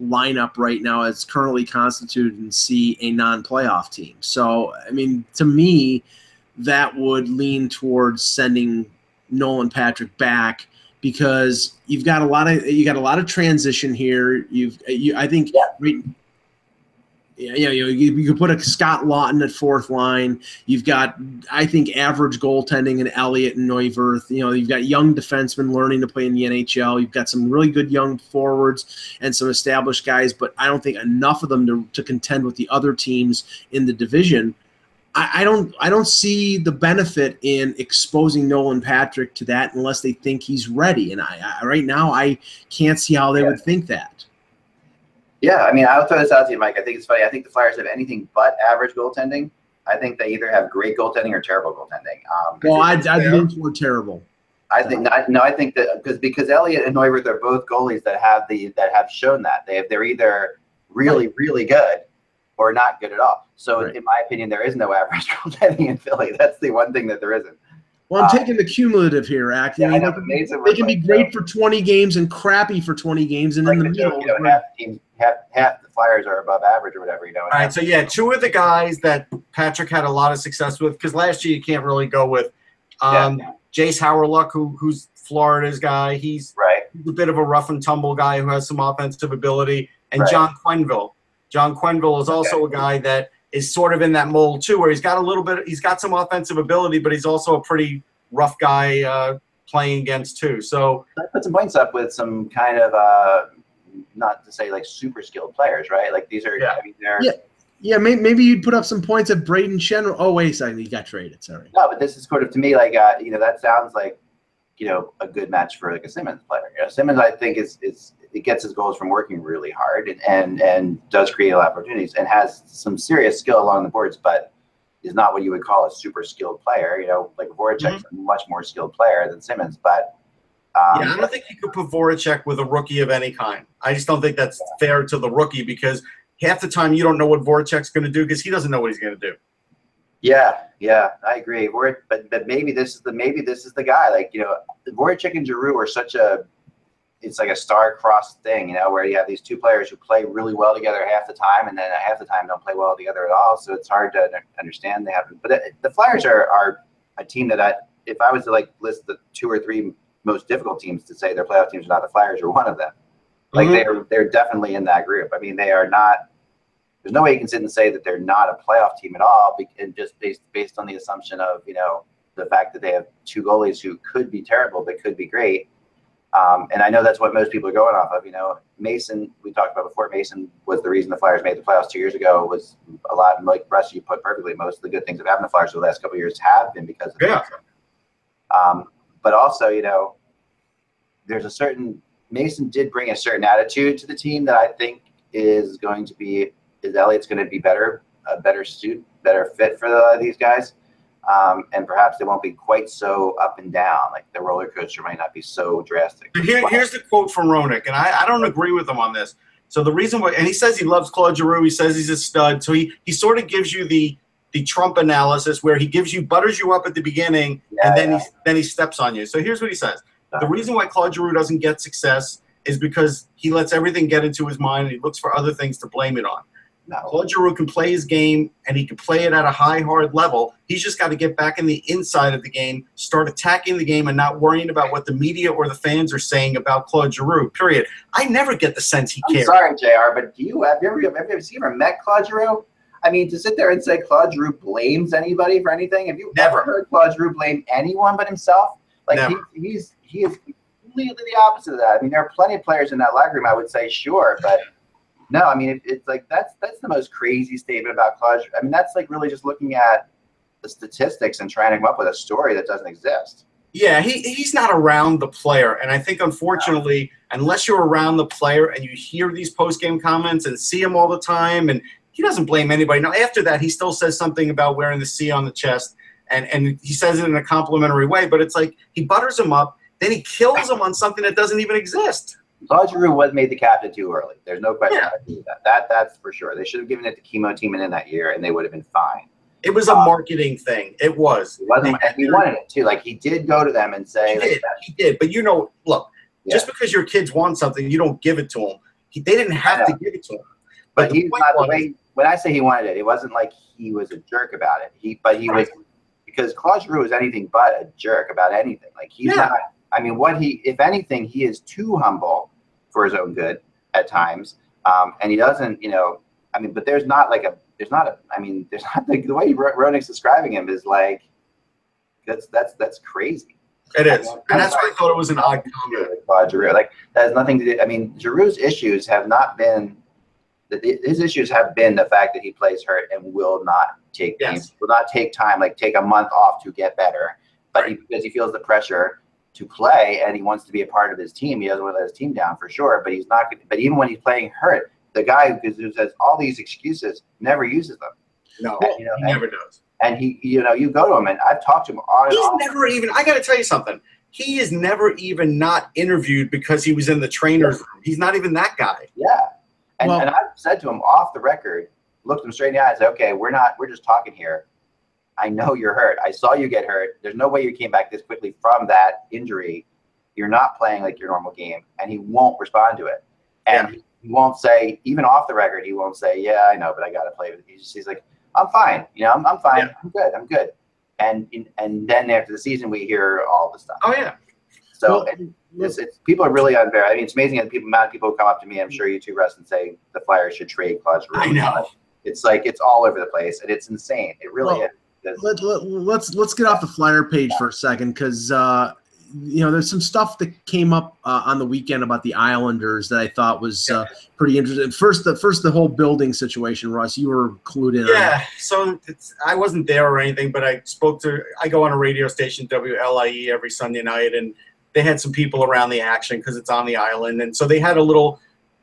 lineup right now as currently constituted and see a non-playoff team. So, I mean, to me, that would lean towards sending Nolan Patrick back because you've got a lot of you got a lot of transition here. You've you, I think Yeah. right, yeah, yeah, you, know, you, you could put a Scott Laughton at fourth line. You've got, I think, average goaltending in Elliott and Neuwirth. You know, you've got young defensemen learning to play in the NHL. You've got some really good young forwards and some established guys, but I don't think enough of them to, to contend with the other teams in the division. I, I don't, I don't see the benefit in exposing Nolan Patrick to that unless they think he's ready. And I, I right now, I can't see how they Yeah. would think that. Yeah, I mean, I'll throw this out to you, Mike. I think it's funny. I think the Flyers have anything but average goaltending. I think they either have great goaltending or terrible goaltending. Um, Well, I'd Yeah. lean toward terrible. I think not, no, I think that because because Elliott and Neuwirth are both goalies that have the that have shown that they have, they're either really really good or not good at all. So Right. in my opinion, there is no average goaltending in Philly. That's the one thing that there isn't. Well, I'm Uh, taking the cumulative here, Act. Yeah, I know, they, can be great uh, for 20 games and crappy for 20 games, and like in the the joke, middle. you know, half the teams, half half the Flyers are above average or whatever. You know. All right, so yeah, two of the guys that Patrick had a lot of success with, because last year you can't really go with um, yeah, Jayce Hawryluk, who who's Florida's guy. He's right. a bit of a rough and tumble guy who has some offensive ability, and Right. John Quenneville. John Quenneville is also a guy that is sort of in that mold too, where he's got a little bit, he's got some offensive ability, but he's also a pretty rough guy uh, playing against too. So I put some points up with some kind of uh, not to say like super skilled players, right? Like these are. Yeah. I mean, they're. Yeah. Yeah, may, maybe you'd put up some points at Brayden Schenn. Oh, wait a second. He got traded. Sorry. No, but this is sort of to me like uh, you know that sounds like you know a good match for like a Simmonds player. You know, Simmonds I think is is it gets his goals from working really hard and and, and does create a lot of opportunities and has some serious skill along the boards, but is not what you would call a super skilled player. You know, like Voracek's a much more skilled player than Simmonds, but um, yeah, I don't think you could put Voracek with a rookie of any kind. I just don't think that's fair to the rookie because half the time you don't know what Voracek's going to do because he doesn't know what he's going to do. Yeah, yeah, I agree. But but maybe this is the maybe this is the guy. Like you know, Voracek and Giroux are such a it's like a star-crossed thing, you know, where you have these two players who play really well together half the time, and then half the time don't play well together at all. So it's hard to understand. They haven't, but the Flyers are are a team that I, if I was to like list the two or three most difficult teams to say their playoff teams are not the Flyers, are one of them. Like Mhm. they're they're definitely in that group. I mean, they are not. There's no way you can sit and say that they're not a playoff team at all, and just based based on the assumption of you know the fact that they have two goalies who could be terrible but could be great. Um, and I know that's what most people are going off of. You know, Mason, we talked about before. Mason was the reason the Flyers made the playoffs two years ago. Was a lot like Russ, you put perfectly. Most of the good things that happened to the Flyers over the last couple of years have been because of Yeah. Um, but also, you know, there's a certain Mason did bring a certain attitude to the team that I think is going to be is Elliott's going to be better, a better suit, better fit for the, these guys. Um, and perhaps they won't be quite so up and down. Like the roller coaster might not be so drastic. Here, here's the quote from Roenick, and I, I don't agree with him on this. So the reason why, and he says he loves Claude Giroux. He says he's a stud. So he he sort of gives you the the Trump analysis where he gives you butters you up at the beginning, Yeah, and then yeah. he then he steps on you. So here's what he says: the reason why Claude Giroux doesn't get success is because he lets everything get into his mind and he looks for other things to blame it on. No. Claude Giroux can play his game and he can play it at a high, hard level. He's just got to get back in the inside of the game, start attacking the game, and not worrying about what the media or the fans are saying about Claude Giroux. Period. I never get the sense he I'm cares. sorry, Jr. But do you have you ever have you ever, have you ever met Claude Giroux? I mean, to sit there and say Claude Giroux blames anybody for anything. Have you Never. ever heard Claude Giroux blame anyone but himself? Like he, he's he is completely the opposite of that. I mean, there are plenty of players in that locker room. I would say sure, but no. I mean, it, it's like that's that's the most crazy statement about Claude. I mean, that's like really just looking at the statistics and trying to come up with a story that doesn't exist. Yeah, he, he's not around the player. And I think, unfortunately, unless you're around the player and you hear these post game comments and see him all the time, and he doesn't blame anybody. Now, after that, he still says something about wearing the C on the chest, and, and he says it in a complimentary way, but it's like he butters him up, then he kills him on something that doesn't even exist. Giroux was made the captain too early. There's no question Yeah. about that. That that's for sure. They should have given it to Kimmo Timonen that year, and they would have been fine. It was a marketing thing. It was. He wasn't, and he wanted it too. Like he did go to them and say, He like, did. He did. But you know, look, Yeah. just because your kids want something, you don't give it to them. He, they didn't have to give it to him. but the he's not the way. When I say he wanted it, it wasn't like he was a jerk about it. He, but he was because Claude Giroux is anything but a jerk about anything. Like he's Yeah. not. I mean, what he, if anything, he is too humble for his own good at times, um, and he doesn't. You know, I mean, but there's not like a. There's not a. I mean, there's not the, the way Ro- Roenick's describing him is like. That's that's that's crazy. It is. And that's why I thought it was an odd comment. Claude Giroux. Like that has nothing to do. I mean, Giroux's issues have not been. The- His issues have been the fact that he plays hurt and will not take Yes. games, will not take time, like take a month off to get better. But he, because he feels the pressure to play and he wants to be a part of his team, he doesn't want to let his team down for sure. But he's not. But even when he's playing hurt, the guy who, says all these excuses never uses them. No, And, you know, he and- never does. And he, you know, you go to him and I've talked to him on He's never even, I got to tell you something. He is never even not interviewed because he was in the trainer's room. He's not even that guy. Yeah. And, Well- and I've said to him off the record, looked him straight in the eye and said, okay, we're not, we're just talking here. I know you're hurt. I saw you get hurt. There's no way you came back this quickly from that injury. You're not playing like your normal game. And he won't respond to it. And he won't say, even off the record, he won't say, yeah, I know, but I got to play with it. He's just, he's like, I'm fine. You know, I'm, I'm fine. Yeah. I'm good. I'm good. And, and then after the season, we hear all the stuff. Oh, yeah. So Well, it- it's, it's people are really unfair. I mean, it's amazing that people, amount of people who come up to me. I'm sure you too, Russ, and say the Flyers should trade Claude Giroux. I know. It's like it's all over the place, and it's insane. It really Well, is. let, let, let's let's get off the flyer page for a second because uh, you know there's some stuff that came up uh, on the weekend about the Islanders that I thought was uh, pretty interesting. First, the first the whole building situation, Russ. You were clued in. on Yeah. So it's, I wasn't there or anything, but I spoke to, I go on a radio station, WLIE, E, every Sunday night, and they had some people around the action because it's on the island. And so they had a little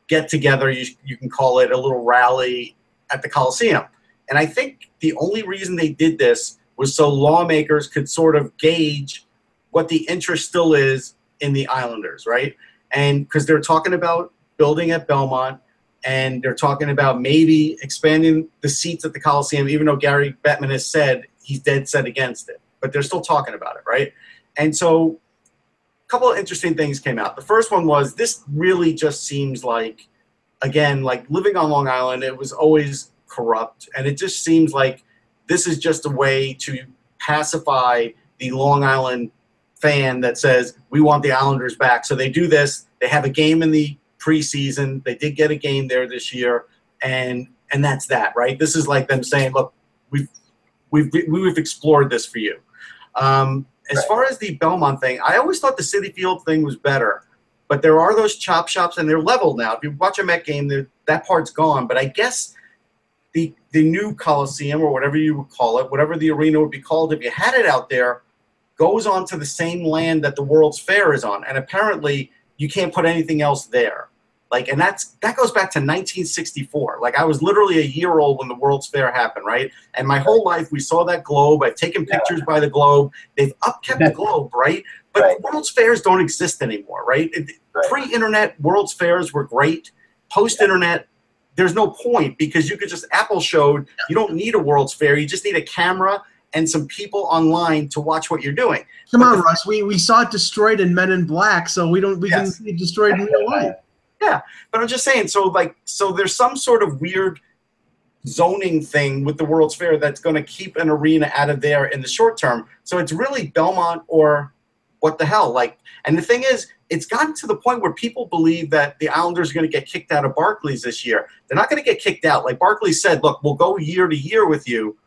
get together, you, you can call it a little rally at the Coliseum. And I think the only reason they did this was so lawmakers could sort of gauge what the interest still is in the Islanders, right? And because they're talking about building at Belmont, and they're talking about maybe expanding the seats at the Coliseum, even though Gary Bettman has said he's dead set against it. But they're still talking about it, right? And so couple of interesting things came out. The first one was this really just seems like, again, like living on Long Island, it was always corrupt, and it just seems like this is just a way to pacify the Long Island fan that says we want the Islanders back. So they do this. They have a game in the preseason. They did get a game there this year, and and that's that, right? This is like them saying, look, we've we've we've explored this for you. Um, as Right. far as the Belmont thing, I always thought the Citi Field thing was better, but there are those chop shops, and they're leveled now. If you watch a Met game, that part's gone. But I guess the the new Coliseum or whatever you would call it, whatever the arena would be called, if you had it out there, goes onto the same land that the World's Fair is on, and apparently you can't put anything else there. Like, and that's that goes back to 1964. Like, I was literally a year old when the World's Fair happened, right? And my whole life we saw that globe. I've taken Yeah. pictures by the globe. They've upkept the globe, right? But Right. World's Fairs don't exist anymore, right? Right. Pre-internet World's Fairs were great. Post-internet, there's no point because you could just Apple showed you don't need a World's Fair. You just need a camera and some people online to watch what you're doing. Come But on, Russ. We we saw it destroyed in Men in Black, so we don't we Yes. can see it destroyed in real life. Yeah, but I'm just saying, so like, so there's some sort of weird zoning thing with the World's Fair that's going to keep an arena out of there in the short term. So it's really Belmont or what the hell? Like, and the thing is, it's gotten to the point where people believe that the Islanders are going to get kicked out of Barclays this year. They're not going to get kicked out. Like Barclays said, look, we'll go year to year with you.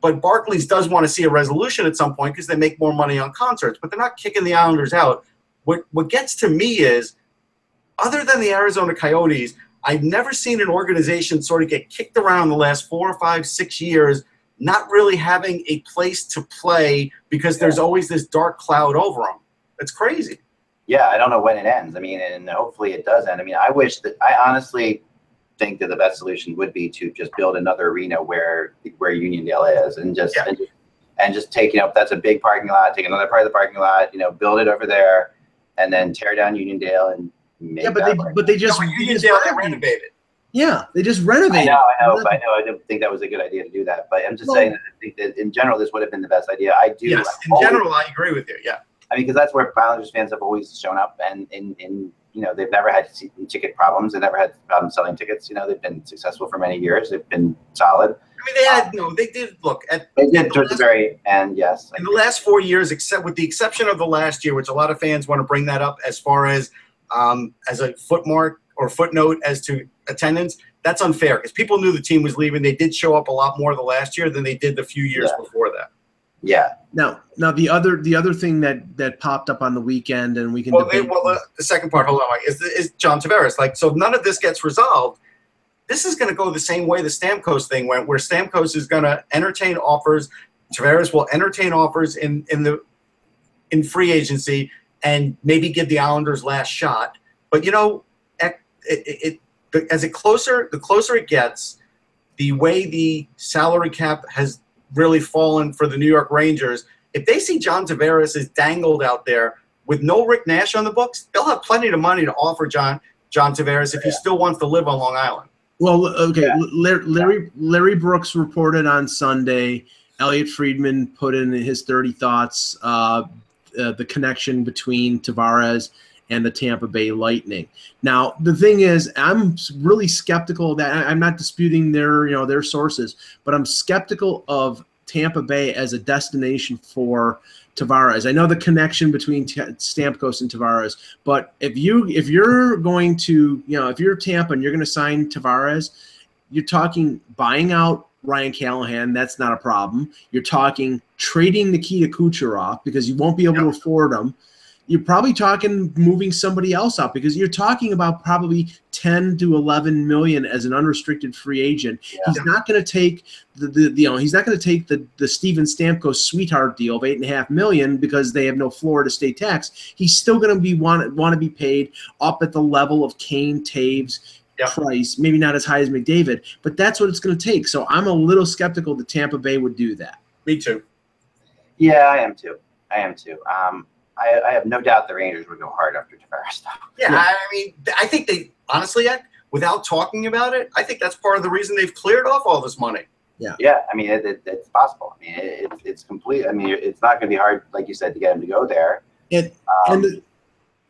But Barclays does want to see a resolution at some point because they make more money on concerts, but they're not kicking the Islanders out. What what gets to me is other than the Arizona Coyotes, I've never seen an organization sort of get kicked around the last four or five, six years, not really having a place to play because there's always this dark cloud over them. It's crazy. yeah, I don't know when it ends. I mean, and hopefully it does end. I mean, I wish that I honestly think that the best solution would be to just build another arena where where Uniondale is, and just Yeah. and, and just take you know that's a big parking lot, take another part of the parking lot, you know, build it over there, and then tear down Uniondale and Yeah, but that they work. but they just, No, they just Uniondale, they renovated. renovated. Yeah, they just I renovated. know, I know, but I know, I didn't think that was a good idea to do that. But I'm just Well- saying that I think that in general, this would have been the best idea. I do. Yes, in always- general, I agree with you. Yeah. I mean, because that's where Islanders fans have always shown up, and in, in you know they've never had ticket problems. They've never had problems selling tickets. You know, they've been successful for many years. They've been solid. I mean, they had um, no, they did look at They did towards the very end, yes. in the last four years, except with the exception of the last year, which a lot of fans want to bring that up as far as um, as a footmark or footnote as to attendance. That's unfair because people knew the team was leaving. They did show up a lot more the last year than they did the few years Yeah. before that. Yeah, Now, now the other the other thing that that popped up on the weekend, and we can Well, they, debate. well, the, the second part, hold on, Mike, is, is John Tavares. Like, so if none of this gets resolved. This is going to go the same way the Stamkos thing went, where Stamkos is going to entertain offers. Tavares will entertain offers in in the in free agency and maybe give the Islanders last shot. But you know, it, it, it as it closer the closer it gets, the way the salary cap has really fallen for the New York Rangers. If they see John Tavares is dangled out there with no Rick Nash on the books, they'll have plenty of money to offer John John Tavares if he Yeah. still wants to live on Long Island. Well, okay. Yeah. Larry, Larry Larry Brooks reported on Sunday. Elliotte Friedman put in his thirty thoughts. Uh, uh, the connection between Tavares and the Tampa Bay Lightning. Now, the thing is, I'm really skeptical that I'm not disputing their you know their sources, but I'm skeptical of Tampa Bay as a destination for Tavares. I know the connection between Stamkos and Tavares, but if you if you're going to you know if you're Tampa and you're going to sign Tavares, you're talking buying out Ryan Callahan. That's not a problem. You're talking trading Nikita Kucherov because you won't be able to afford him. You're probably talking moving somebody else out because you're talking about probably 10 to 11 million as an unrestricted free agent. Yeah. He's not going to take the, the, the you know he's not going to take the the Steven Stamkos sweetheart deal of eight and a half million because they have no Florida state tax. He's still going to be want want to be paid up at the level of Kane, Toews, Yeah. Price. Maybe not as high as McDavid, but that's what it's going to take. So I'm a little skeptical that Tampa Bay would do that. Me too. yeah, I am too. I am too. Um, I, I have no doubt the Rangers would go hard after Tavares. though. Yeah, Yeah. I mean, I think they honestly, Ed, without talking about it, I think that's part of the reason they've cleared off all this money. Yeah, Yeah, I mean, it, it, it's possible. I mean, it, it's it's complete. I mean, it's not going to be hard, like you said, to get him to go there. And Um, and the,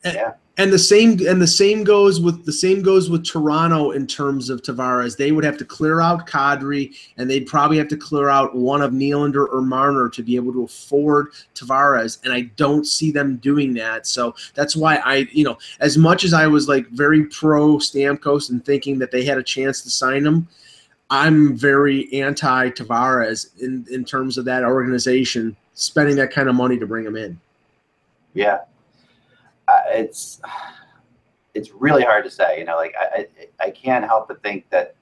Yeah. And the same and the same goes with the same goes with Toronto in terms of Tavares. They would have to clear out Kadri, and they'd probably have to clear out one of Nylander or Marner to be able to afford Tavares. And I don't see them doing that. So that's why I, you know, as much as I was like very pro Stamkos and thinking that they had a chance to sign him, I'm very anti Tavares in in terms of that organization spending that kind of money to bring him in. Yeah, it's it's really hard to say. You know, like I, I I can't help but think that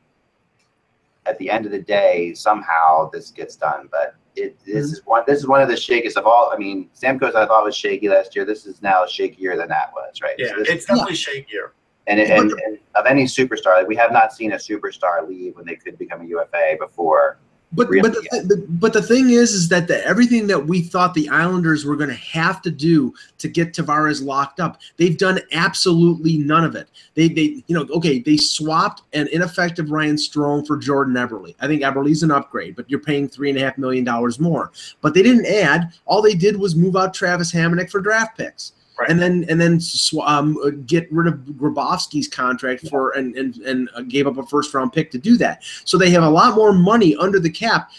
at the end of the day, somehow this gets done. But it this Mhm. is one this is one of the shakiest of all. I mean, Stamkos I thought was shaky last year. This is now shakier than that was, right? Yeah, So it's definitely shakier. and, and, and of any superstar, like we have not seen a superstar leave when they could become a UFA before. But but the, th- but the thing is is that the, everything that we thought the Islanders were going to have to do to get Tavares locked up, they've done absolutely none of it. They they you know okay they swapped an ineffective Ryan Strome for Jordan Eberle. I think Eberle's an upgrade, but you're paying three and a half million dollars more. But they didn't add. All they did was move out Travis Hamonic for draft picks. Right. And then and then sw- um, uh, get rid of Grabovski's contract for and and and uh, gave up a first round pick to do that. So they have a lot more money under the cap.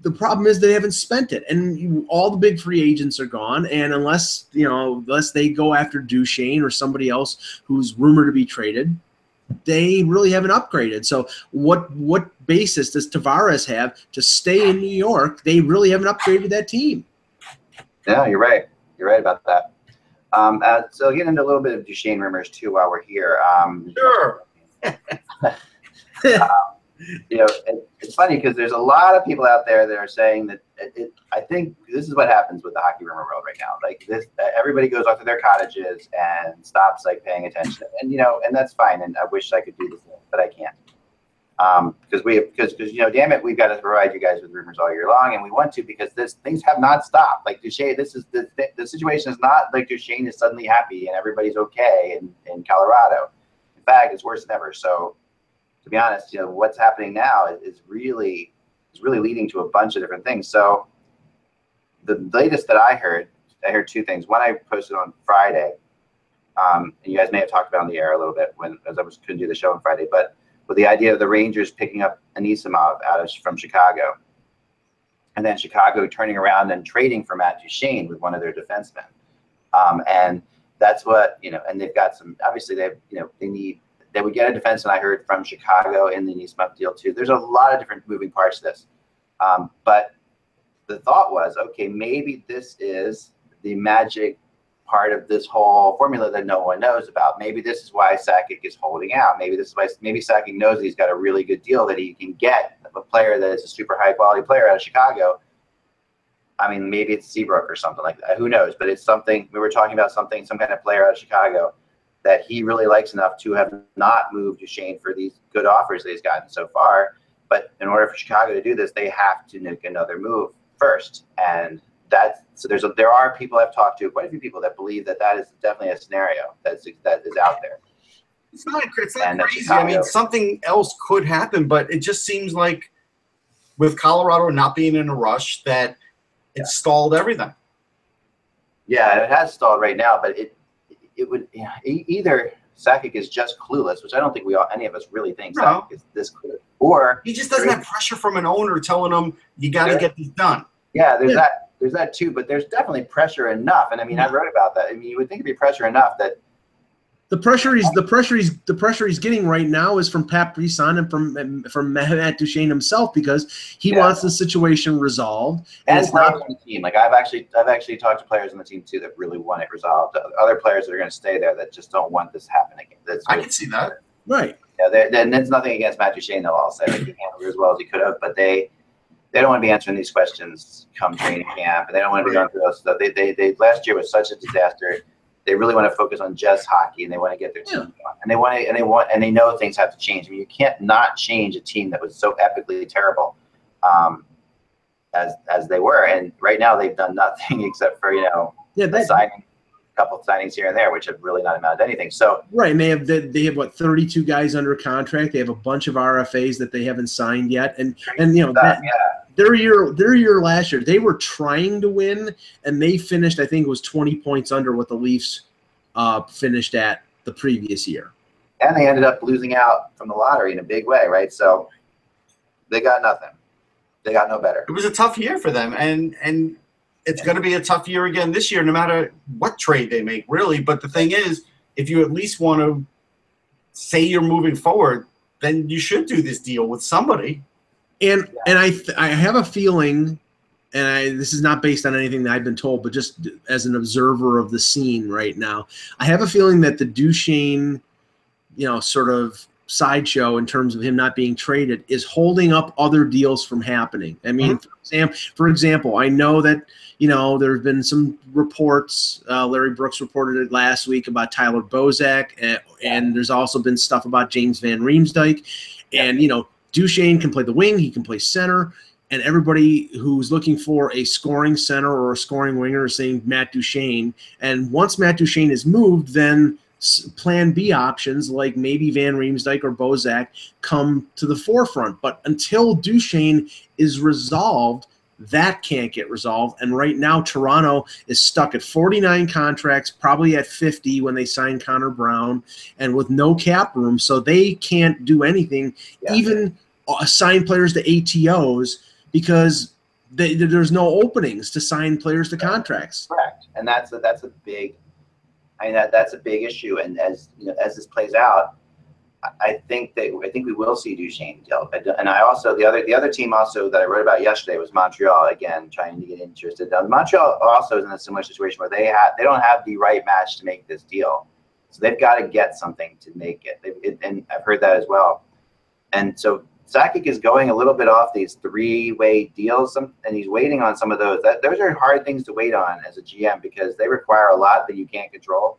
The problem is they haven't spent it, and you, all the big free agents are gone. And unless you know, unless they go after Duchene or somebody else who's rumored to be traded, they really haven't upgraded. So what what basis does Tavares have to stay in New York? They really haven't upgraded that team. Yeah, you're right. You're right about that. Um, uh, so get into a little bit of Duchene rumors too while we're here. Um, Sure. you know, it, it's funny because there's a lot of people out there that are saying that it, it, I think this is what happens with the hockey rumor world right now. Like this, uh, everybody goes off to their cottages and stops like paying attention, and you know, and that's fine. And I wish I could do the same, but I can't. Um, because we because because you know, damn it, we've got to provide you guys with rumors all year long, and we want to because this things have not stopped. Like Duchene, this is the the situation is not like Duchene is suddenly happy and everybody's okay in in Colorado. In fact, it's worse than ever. So to be honest, you know, what's happening now is, is really is really leading to a bunch of different things. So the latest that I heard, I heard two things. One I posted on Friday, um, and you guys may have talked about on the air a little bit when as I was couldn't do the show on Friday, but with the idea of the Rangers picking up Anisimov out of from Chicago, and then Chicago turning around and trading for Matt Duchene with one of their defensemen, um, and that's what you know. And they've got some. Obviously, they you know they need they would get a defenseman. I heard from Chicago in the Anisimov deal too. There's a lot of different moving parts to this, um, but the thought was, okay, maybe this is the magic part of this whole formula that no one knows about. Maybe this is why Sakic is holding out. Maybe this is why maybe Sakic knows that he's got a really good deal that he can get a player that is a super high quality player out of Chicago. I mean, maybe it's Seabrook or something like that. Who knows? But it's something we were talking about something, some kind of player out of Chicago that he really likes enough to have not moved Duchene for these good offers that he's gotten so far. But in order for Chicago to do this, they have to make another move first. And that's so there's a, there are people I've talked to, quite a few people that believe that that is definitely a scenario that's that is out there. It's not, it's not And crazy. I mean, something else could happen, but it just seems like with Colorado not being in a rush, that it stalled everything. Yeah, it has stalled right now, but it it would yeah, either Sakic is just clueless, which I don't think we all any of us really think No. Sakic is this clueless, or He just doesn't have pressure from an owner telling him you got to get this done. yeah, there's Yeah. that there's that too, but there's definitely pressure enough. And I mean, I wrote about that. I mean, you would think it'd be pressure enough that The pressure he's the pressure he's the pressure he's getting right now is from Pat Brisson and from from Matt Duchene himself because he Yeah. wants the situation resolved. And and it's not on the team. Like I've actually I've actually talked to players on the team too that really want it resolved. Other players that are going to stay there that just don't want this happening. That's I can see that. right. Yeah, there- then there's nothing against Matt Duchene. They'll all say like, he handled it as well as he could have, but they they don't want to be answering these questions come training camp, and they don't want to be going through those stuff. They, they they last year was such a disaster. They really want to focus on just hockey, and they want to get their team going. And they want to, and they want, and they know things have to change. I mean, you can't not change a team that was so epically terrible, um, as as they were. And right now, they've done nothing except for you know Yeah, that, signing, couple of signings here and there, which have really not amounted to anything. So right. And they have they, they have what thirty two guys under contract. They have a bunch of RFAs that they haven't signed yet, and and you know that, that, yeah, their year their year last year, they were trying to win, and they finished. I think it was twenty points under what the Leafs. 20 points under what the Leafs finished. And, you know, that- their year their year last year, they were trying to win, and they finished. I think it was 20 points under what the Leafs finished. And, you know, that- their year their year last year, they were trying to win, and they finished. I think it was 20 points under what the Leafs uh, finished at the previous year. And they ended up losing out from the lottery in a big way, right? So they got nothing. They got no better. It was a tough year for them, and and it's going to be a tough year again this year, no matter what trade they make, really. But the thing is, if you at least want to say you're moving forward, then you should do this deal with somebody. And and I th- I have a feeling, and I this is not based on anything that I've been told, but just as an observer of the scene right now, I have a feeling that the Duchene, you know, sort of sideshow in terms of him not being traded is holding up other deals from happening. I mean, for, example, for example, I know that you know there have been some reports. Uh, Larry Brooks reported it last week about Tyler Bozak, and, and there's also been stuff about James Van Riemsdyk, and you know Duchene can play the wing, he can play center, and everybody who's looking for a scoring center or a scoring winger is saying Matt Duchene. And once Matt Duchene is moved, then plan B options like maybe Van Riemsdyk or Bozak come to the forefront. But until Duchene is resolved, that can't get resolved. And right now, Toronto is stuck at 49 contracts, probably at 50 when they sign Connor Brown, and with no cap room. So they can't do anything, yeah. even uh, assign players to ATOs, because they, there's no openings to sign players to contracts. Correct. And that's a, that's a big I mean, that, that's a big issue. And as you know, as this plays out, I think that I think we will see Duchene dealt. And I also the other the other team also that I wrote about yesterday was Montreal again trying to get interested. Now, Montreal also is in a similar situation where they have they don't have the right match to make this deal, so they've got to get something to make it. it and I've heard that as well. And so Sakic is going a little bit off these three-way deals, and he's waiting on some of those. That those are hard things to wait on as a GM because they require a lot that you can't control.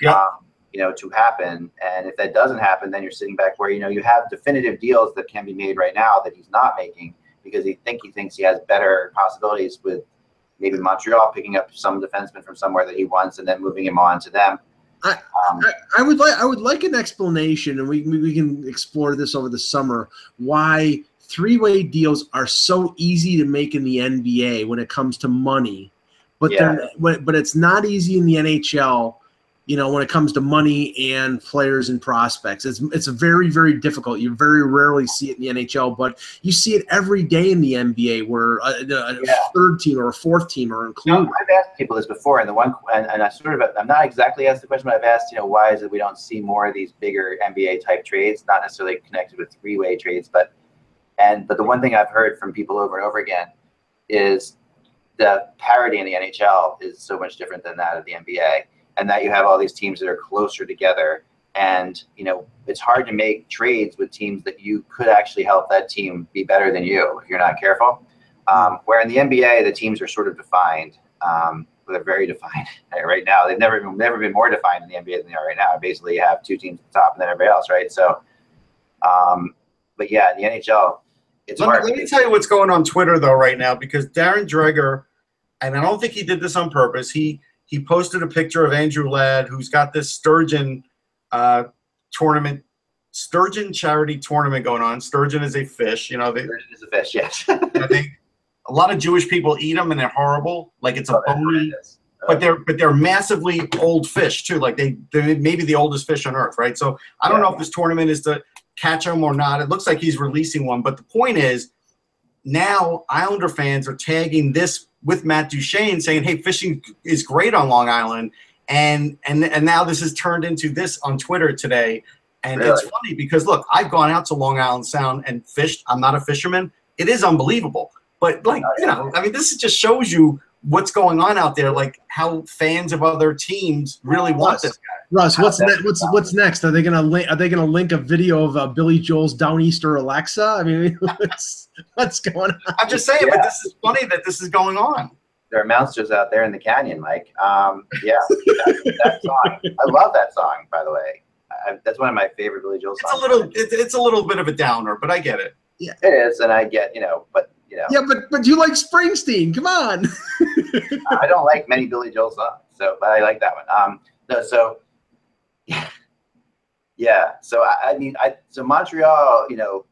Yeah. Um, you know, to happen. And if that doesn't happen, then you're sitting back where you know you have definitive deals that can be made right now that he's not making because he think he thinks he has better possibilities with maybe Montreal picking up some defenseman from somewhere that he wants and then moving him on to them. I, um, I, I, would like I would like an explanation, and we we can explore this over the summer. Why three way deals are so easy to make in the NBA when it comes to money, but yeah. but it's not easy in the NHL you know, when it comes to money and players and prospects. It's it's very very difficult. You very rarely see it in the NHL, but you see it every day in the NBA where a, a yeah. third team or a fourth team are included. No, I've asked people this before, and the one and, and I sort of I'm not exactly asked the question, but I've asked, you know, why is it we don't see more of these bigger NBA type trades, not necessarily connected with three way trades, but and but the one thing I've heard from people over and over again is the parity in the NHL is so much different than that of the NBA and that you have all these teams that are closer together. And you know, it's hard to make trades with teams that you could actually help that team be better than you if you're not careful. Um, where in the NBA, the teams are sort of defined. Um, they're very defined right now. They've never been, never been more defined in the NBA than they are right now. Basically, you have two teams at the top and then everybody else, right? So, um, but yeah, in the NHL, it's let hard. Me, let me tell you what's going on Twitter though right now because Darren Dreger, and I don't think he did this on purpose. He he posted a picture of Andrew Ladd, who's got this sturgeon uh, tournament, sturgeon charity tournament going on. Sturgeon is a fish, you know. They, sturgeon is a fish, yes. they, a lot of Jewish people eat them, and they're horrible. Like it's a oh, bony, but they're but they're massively old fish too. Like they they're maybe the oldest fish on earth, right? So I don't yeah. know if this tournament is to catch them or not. It looks like he's releasing one, but the point is now Islander fans are tagging this with Matt Duchene saying, "Hey, fishing is great on Long Island," and and and now this has turned into this on Twitter today, and really? it's funny because look, I've gone out to Long Island Sound and fished. I'm not a fisherman. It is unbelievable, but like you know, I mean, this just shows you what's going on out there, like how fans of other teams really want Russ, this guy. Russ, what's ne- what's what's next? Are they gonna link? Are they gonna link a video of uh, Billy Joel's Downeaster Alexa? I mean, what's what's going on? I'm just saying, yeah. but this is funny that this is going on. There are monsters out there in the canyon, Mike. Um, yeah, that, that song. I love that song, by the way. I, that's one of my favorite Billy Joel songs. It's a little, it, it's a little bit of a downer, but I get it. Yeah, it is, and I get, you know, but you know. Yeah, but but you like Springsteen? Come on. I don't like many Billy Joel songs, so but I like that one. Um, no, so yeah, yeah. So I, I mean, I so Montreal, you know,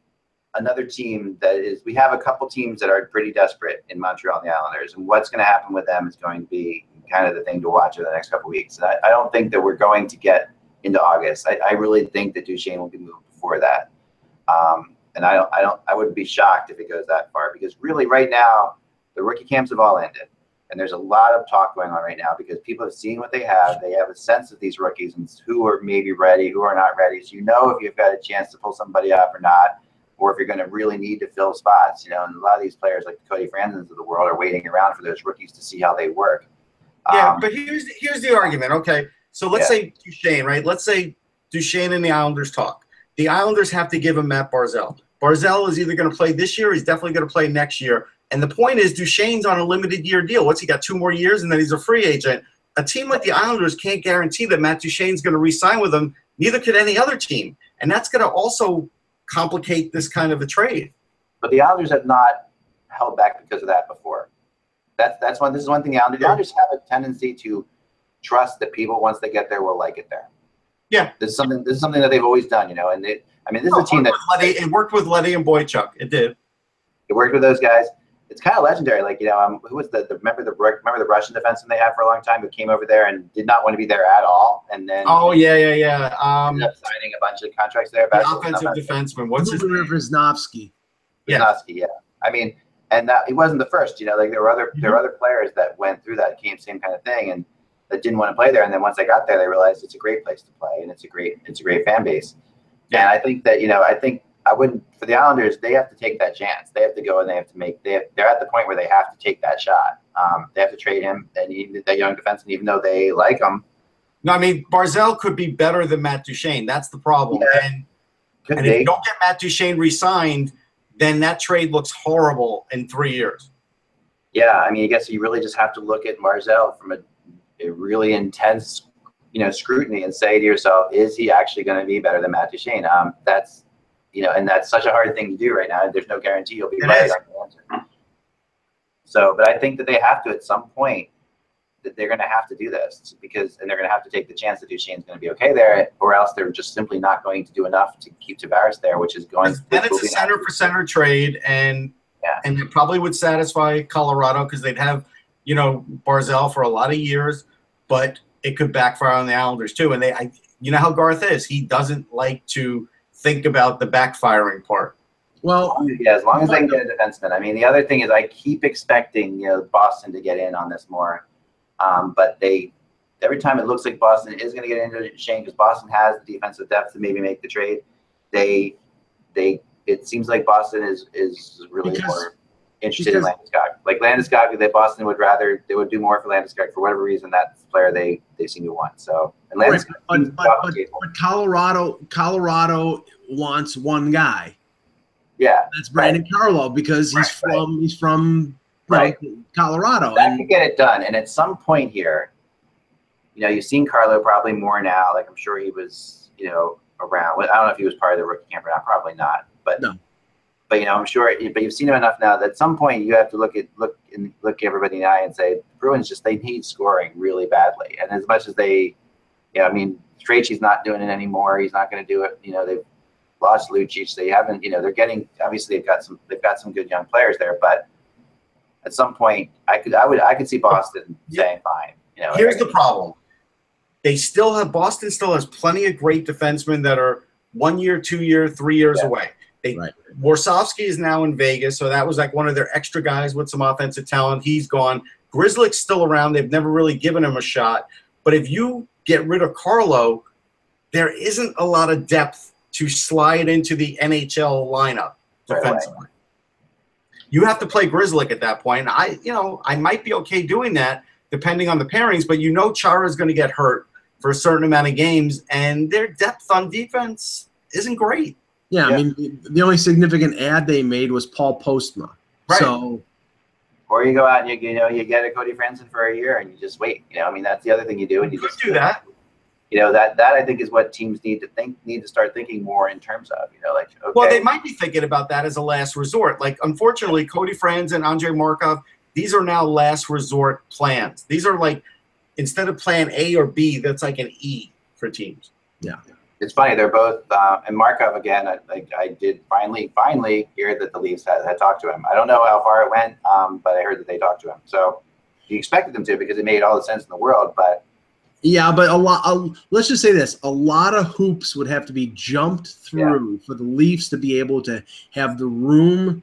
another team that is. We have a couple teams that are pretty desperate in Montreal and the Islanders, and what's going to happen with them is going to be kind of the thing to watch over the next couple weeks. And I, I don't think that we're going to get into August. I, I really think that Duchene will be moved before that. Um, and I don't, I don't, I wouldn't be shocked if it goes that far because really, right now, the rookie camps have all ended, and there's a lot of talk going on right now because people have seen what they have. They have a sense of these rookies and who are maybe ready, who are not ready. So you know if you've got a chance to pull somebody up or not, or if you're going to really need to fill spots. You know, and a lot of these players, like Cody Fransons of the world, are waiting around for those rookies to see how they work. Yeah, Um, but here's here's the argument. Okay, so let's Yeah. say Duchene, right? Let's say Duchene and the Islanders talk. The Islanders have to give him Matt Barzal. Barzal is either going to play this year, or he's definitely going to play next year. And the point is, Duchene's on a limited year deal. What's he got? Two more years, and then he's a free agent. A team like the Islanders can't guarantee that Matt Duchene's going to re-sign with them. Neither could any other team, and that's going to also complicate this kind of a trade. but the Islanders have not held back because of that before. That's that's one. This is one thing. The Islanders, the Islanders have a tendency to trust that people once they get there will like it there. Yeah. this is something. This is something that they've always done. You know, and it. I mean, this is a team it that worked Leddy- it worked with Leddy and Boychuk. It did. it worked with those guys. It's kind of legendary. Like you know, um, who was the, the remember the remember the Russian defenseman they had for a long time who came over there and did not want to be there at all, and then Oh yeah, yeah, yeah. Um, ended up signing a bunch of contracts there. the offensive defenseman. What's his Ruben name? Visnovsky. Yeah. Visnovsky, yeah. I mean, and that he wasn't the first. You know, like there were other there were other players that went through that came same kind of thing and that didn't want to play there. And then once they got there, they realized it's a great place to play and it's a great it's a great fan base. And I think that you know I think I wouldn't for the Islanders they have to take that chance. They have to go and they have to make they have, they're at the point where they have to take that shot. Um, they have to trade him and even that young defenseman, even though they like him. No, I mean Barzal could be better than Matt Duchene. That's the problem. Yeah. And, and if you don't get Matt Duchene re-signed, then that trade looks horrible in three years. Yeah, I mean, I guess you really just have to look at Barzal from a, a really intense, you know, scrutiny and say to yourself, is he actually going to be better than Matt Duchene? Um, that's, you know, and that's such a hard thing to do right now. There's no guarantee you'll be It right is. on the answer. So, but I think that they have to at some point that they're going to have to do this because, and they're going to have to take the chance that Duchene's going to be okay there, or else they're just simply not going to do enough to keep Tavares there, which is going. Then it's a center for center trade, and Yeah. and it probably would satisfy Colorado because they'd have you know Barzal for a lot of years, but it could backfire on the Islanders too. And they, I, you know how Garth is. He doesn't like to think about the backfiring part. Well, Yeah, as long as they can get a defenseman. I mean, the other thing is I keep expecting you know Boston to get in on this more, um, but they every time it looks like Boston is going to get into Shane because Boston has the defensive depth to maybe make the trade. They they it seems like Boston is is really Because- interested in because- Landeskog. Like Landeskog, that Boston would rather they would do more for Landeskog for whatever reason. That's the player they they seem to want. So and Right, Landeskog but, but, but, but Colorado, Colorado wants one guy. yeah, That's Brandon Carlo because he's Right, right. from he's from Right. Colorado. that And could get it done. And at some point here, you know, you've seen Carlo probably more now. Like I'm sure he was, you know, around. I don't know if he was part of the rookie camp or not. Probably not. But No. But you know, I'm sure. But you've seen him enough now that at some point you have to look at look and look everybody in the eye and say, the Bruins just they need scoring really badly. And as much as they, you know, I mean, Strachey's not doing it anymore. He's not going to do it. You know, they've lost Lucic. They haven't. You know, they're getting. Obviously, they've got some. They've got some good young players there, but at some point, I could, I would, I could see Boston Yeah. saying, "Fine." You know, Here's the problem. They still have Boston still has plenty of great defensemen that are one year, two year, three years Yeah. away. They Right. Warsawski is now in Vegas, so that was like one of their extra guys with some offensive talent. He's gone. Grzelcyk's still around. They've never really given him a shot. But if you get rid of Carlo, there isn't a lot of depth to slide into the NHL lineup Right You have to play Grzelcyk at that point. I, you know, I might be okay doing that depending on the pairings, but you know Chara is going to get hurt for a certain amount of games, and their depth on defense isn't great. Yeah, Yeah. I mean, the- the only significant ad they made was Paul Postma. Right. So or you go out and you, you know, you get a Cody Franson for a year and you just wait. You know, I mean, that's the other thing you do, and you You could just do that. You know, that that I think is what teams need to think, need to start thinking more in terms of. You know, like okay, Well, they might be thinking about that as a last resort. Like, unfortunately, Cody Franz and Andre Markov, these are now last resort plans. These are like, instead of plan A or B, that's like an E for teams. It's funny. They're both uh, and Markov again. I, I, I did finally finally hear that the Leafs had, had talked to him. I don't know how far it went, um, but I heard that they talked to him. So he expected them to because it made all the sense in the world. But Yeah, but a lot. A, let's just say this: a lot of hoops would have to be jumped through for the Leafs to be able to have the room,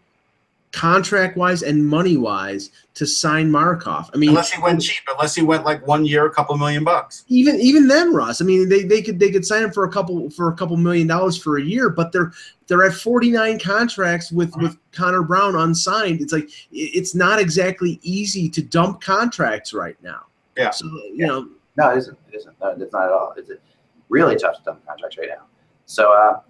contract wise and money wise, to sign Markov. I mean, Unless he went cheap, unless he went like one year, a couple million bucks. even even then, Russ. I mean, they, they could they could sign him for a couple for a couple million dollars for a year, but they're they're at forty nine contracts with with Connor Brown unsigned. It's like it's not exactly easy to dump contracts right now. Yeah. So you know, no, it isn't. It isn't. No, it's not at all. It's really tough to dump contracts right now. So uh,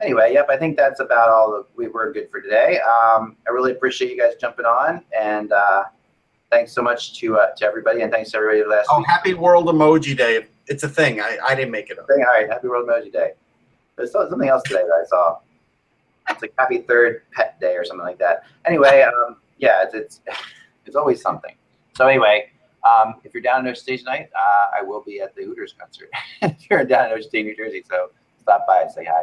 anyway, yep. I think that's about all that we were good for today. Um, I really appreciate you guys jumping on, and uh, thanks so much to uh, to everybody, and thanks to everybody last Oh, week. happy World Emoji Day. It's a thing. I, I didn't make it up. All right, happy World Emoji Day. There's so- something else today that I saw. It's like Happy Third Pet Day or something like that. Anyway, um, yeah, it's, it's it's always something. So anyway, um, if you're down in Ocean State tonight, uh, I will be at the Hooters concert. if you're down in Ocean State, New Jersey, so stop by and say hi.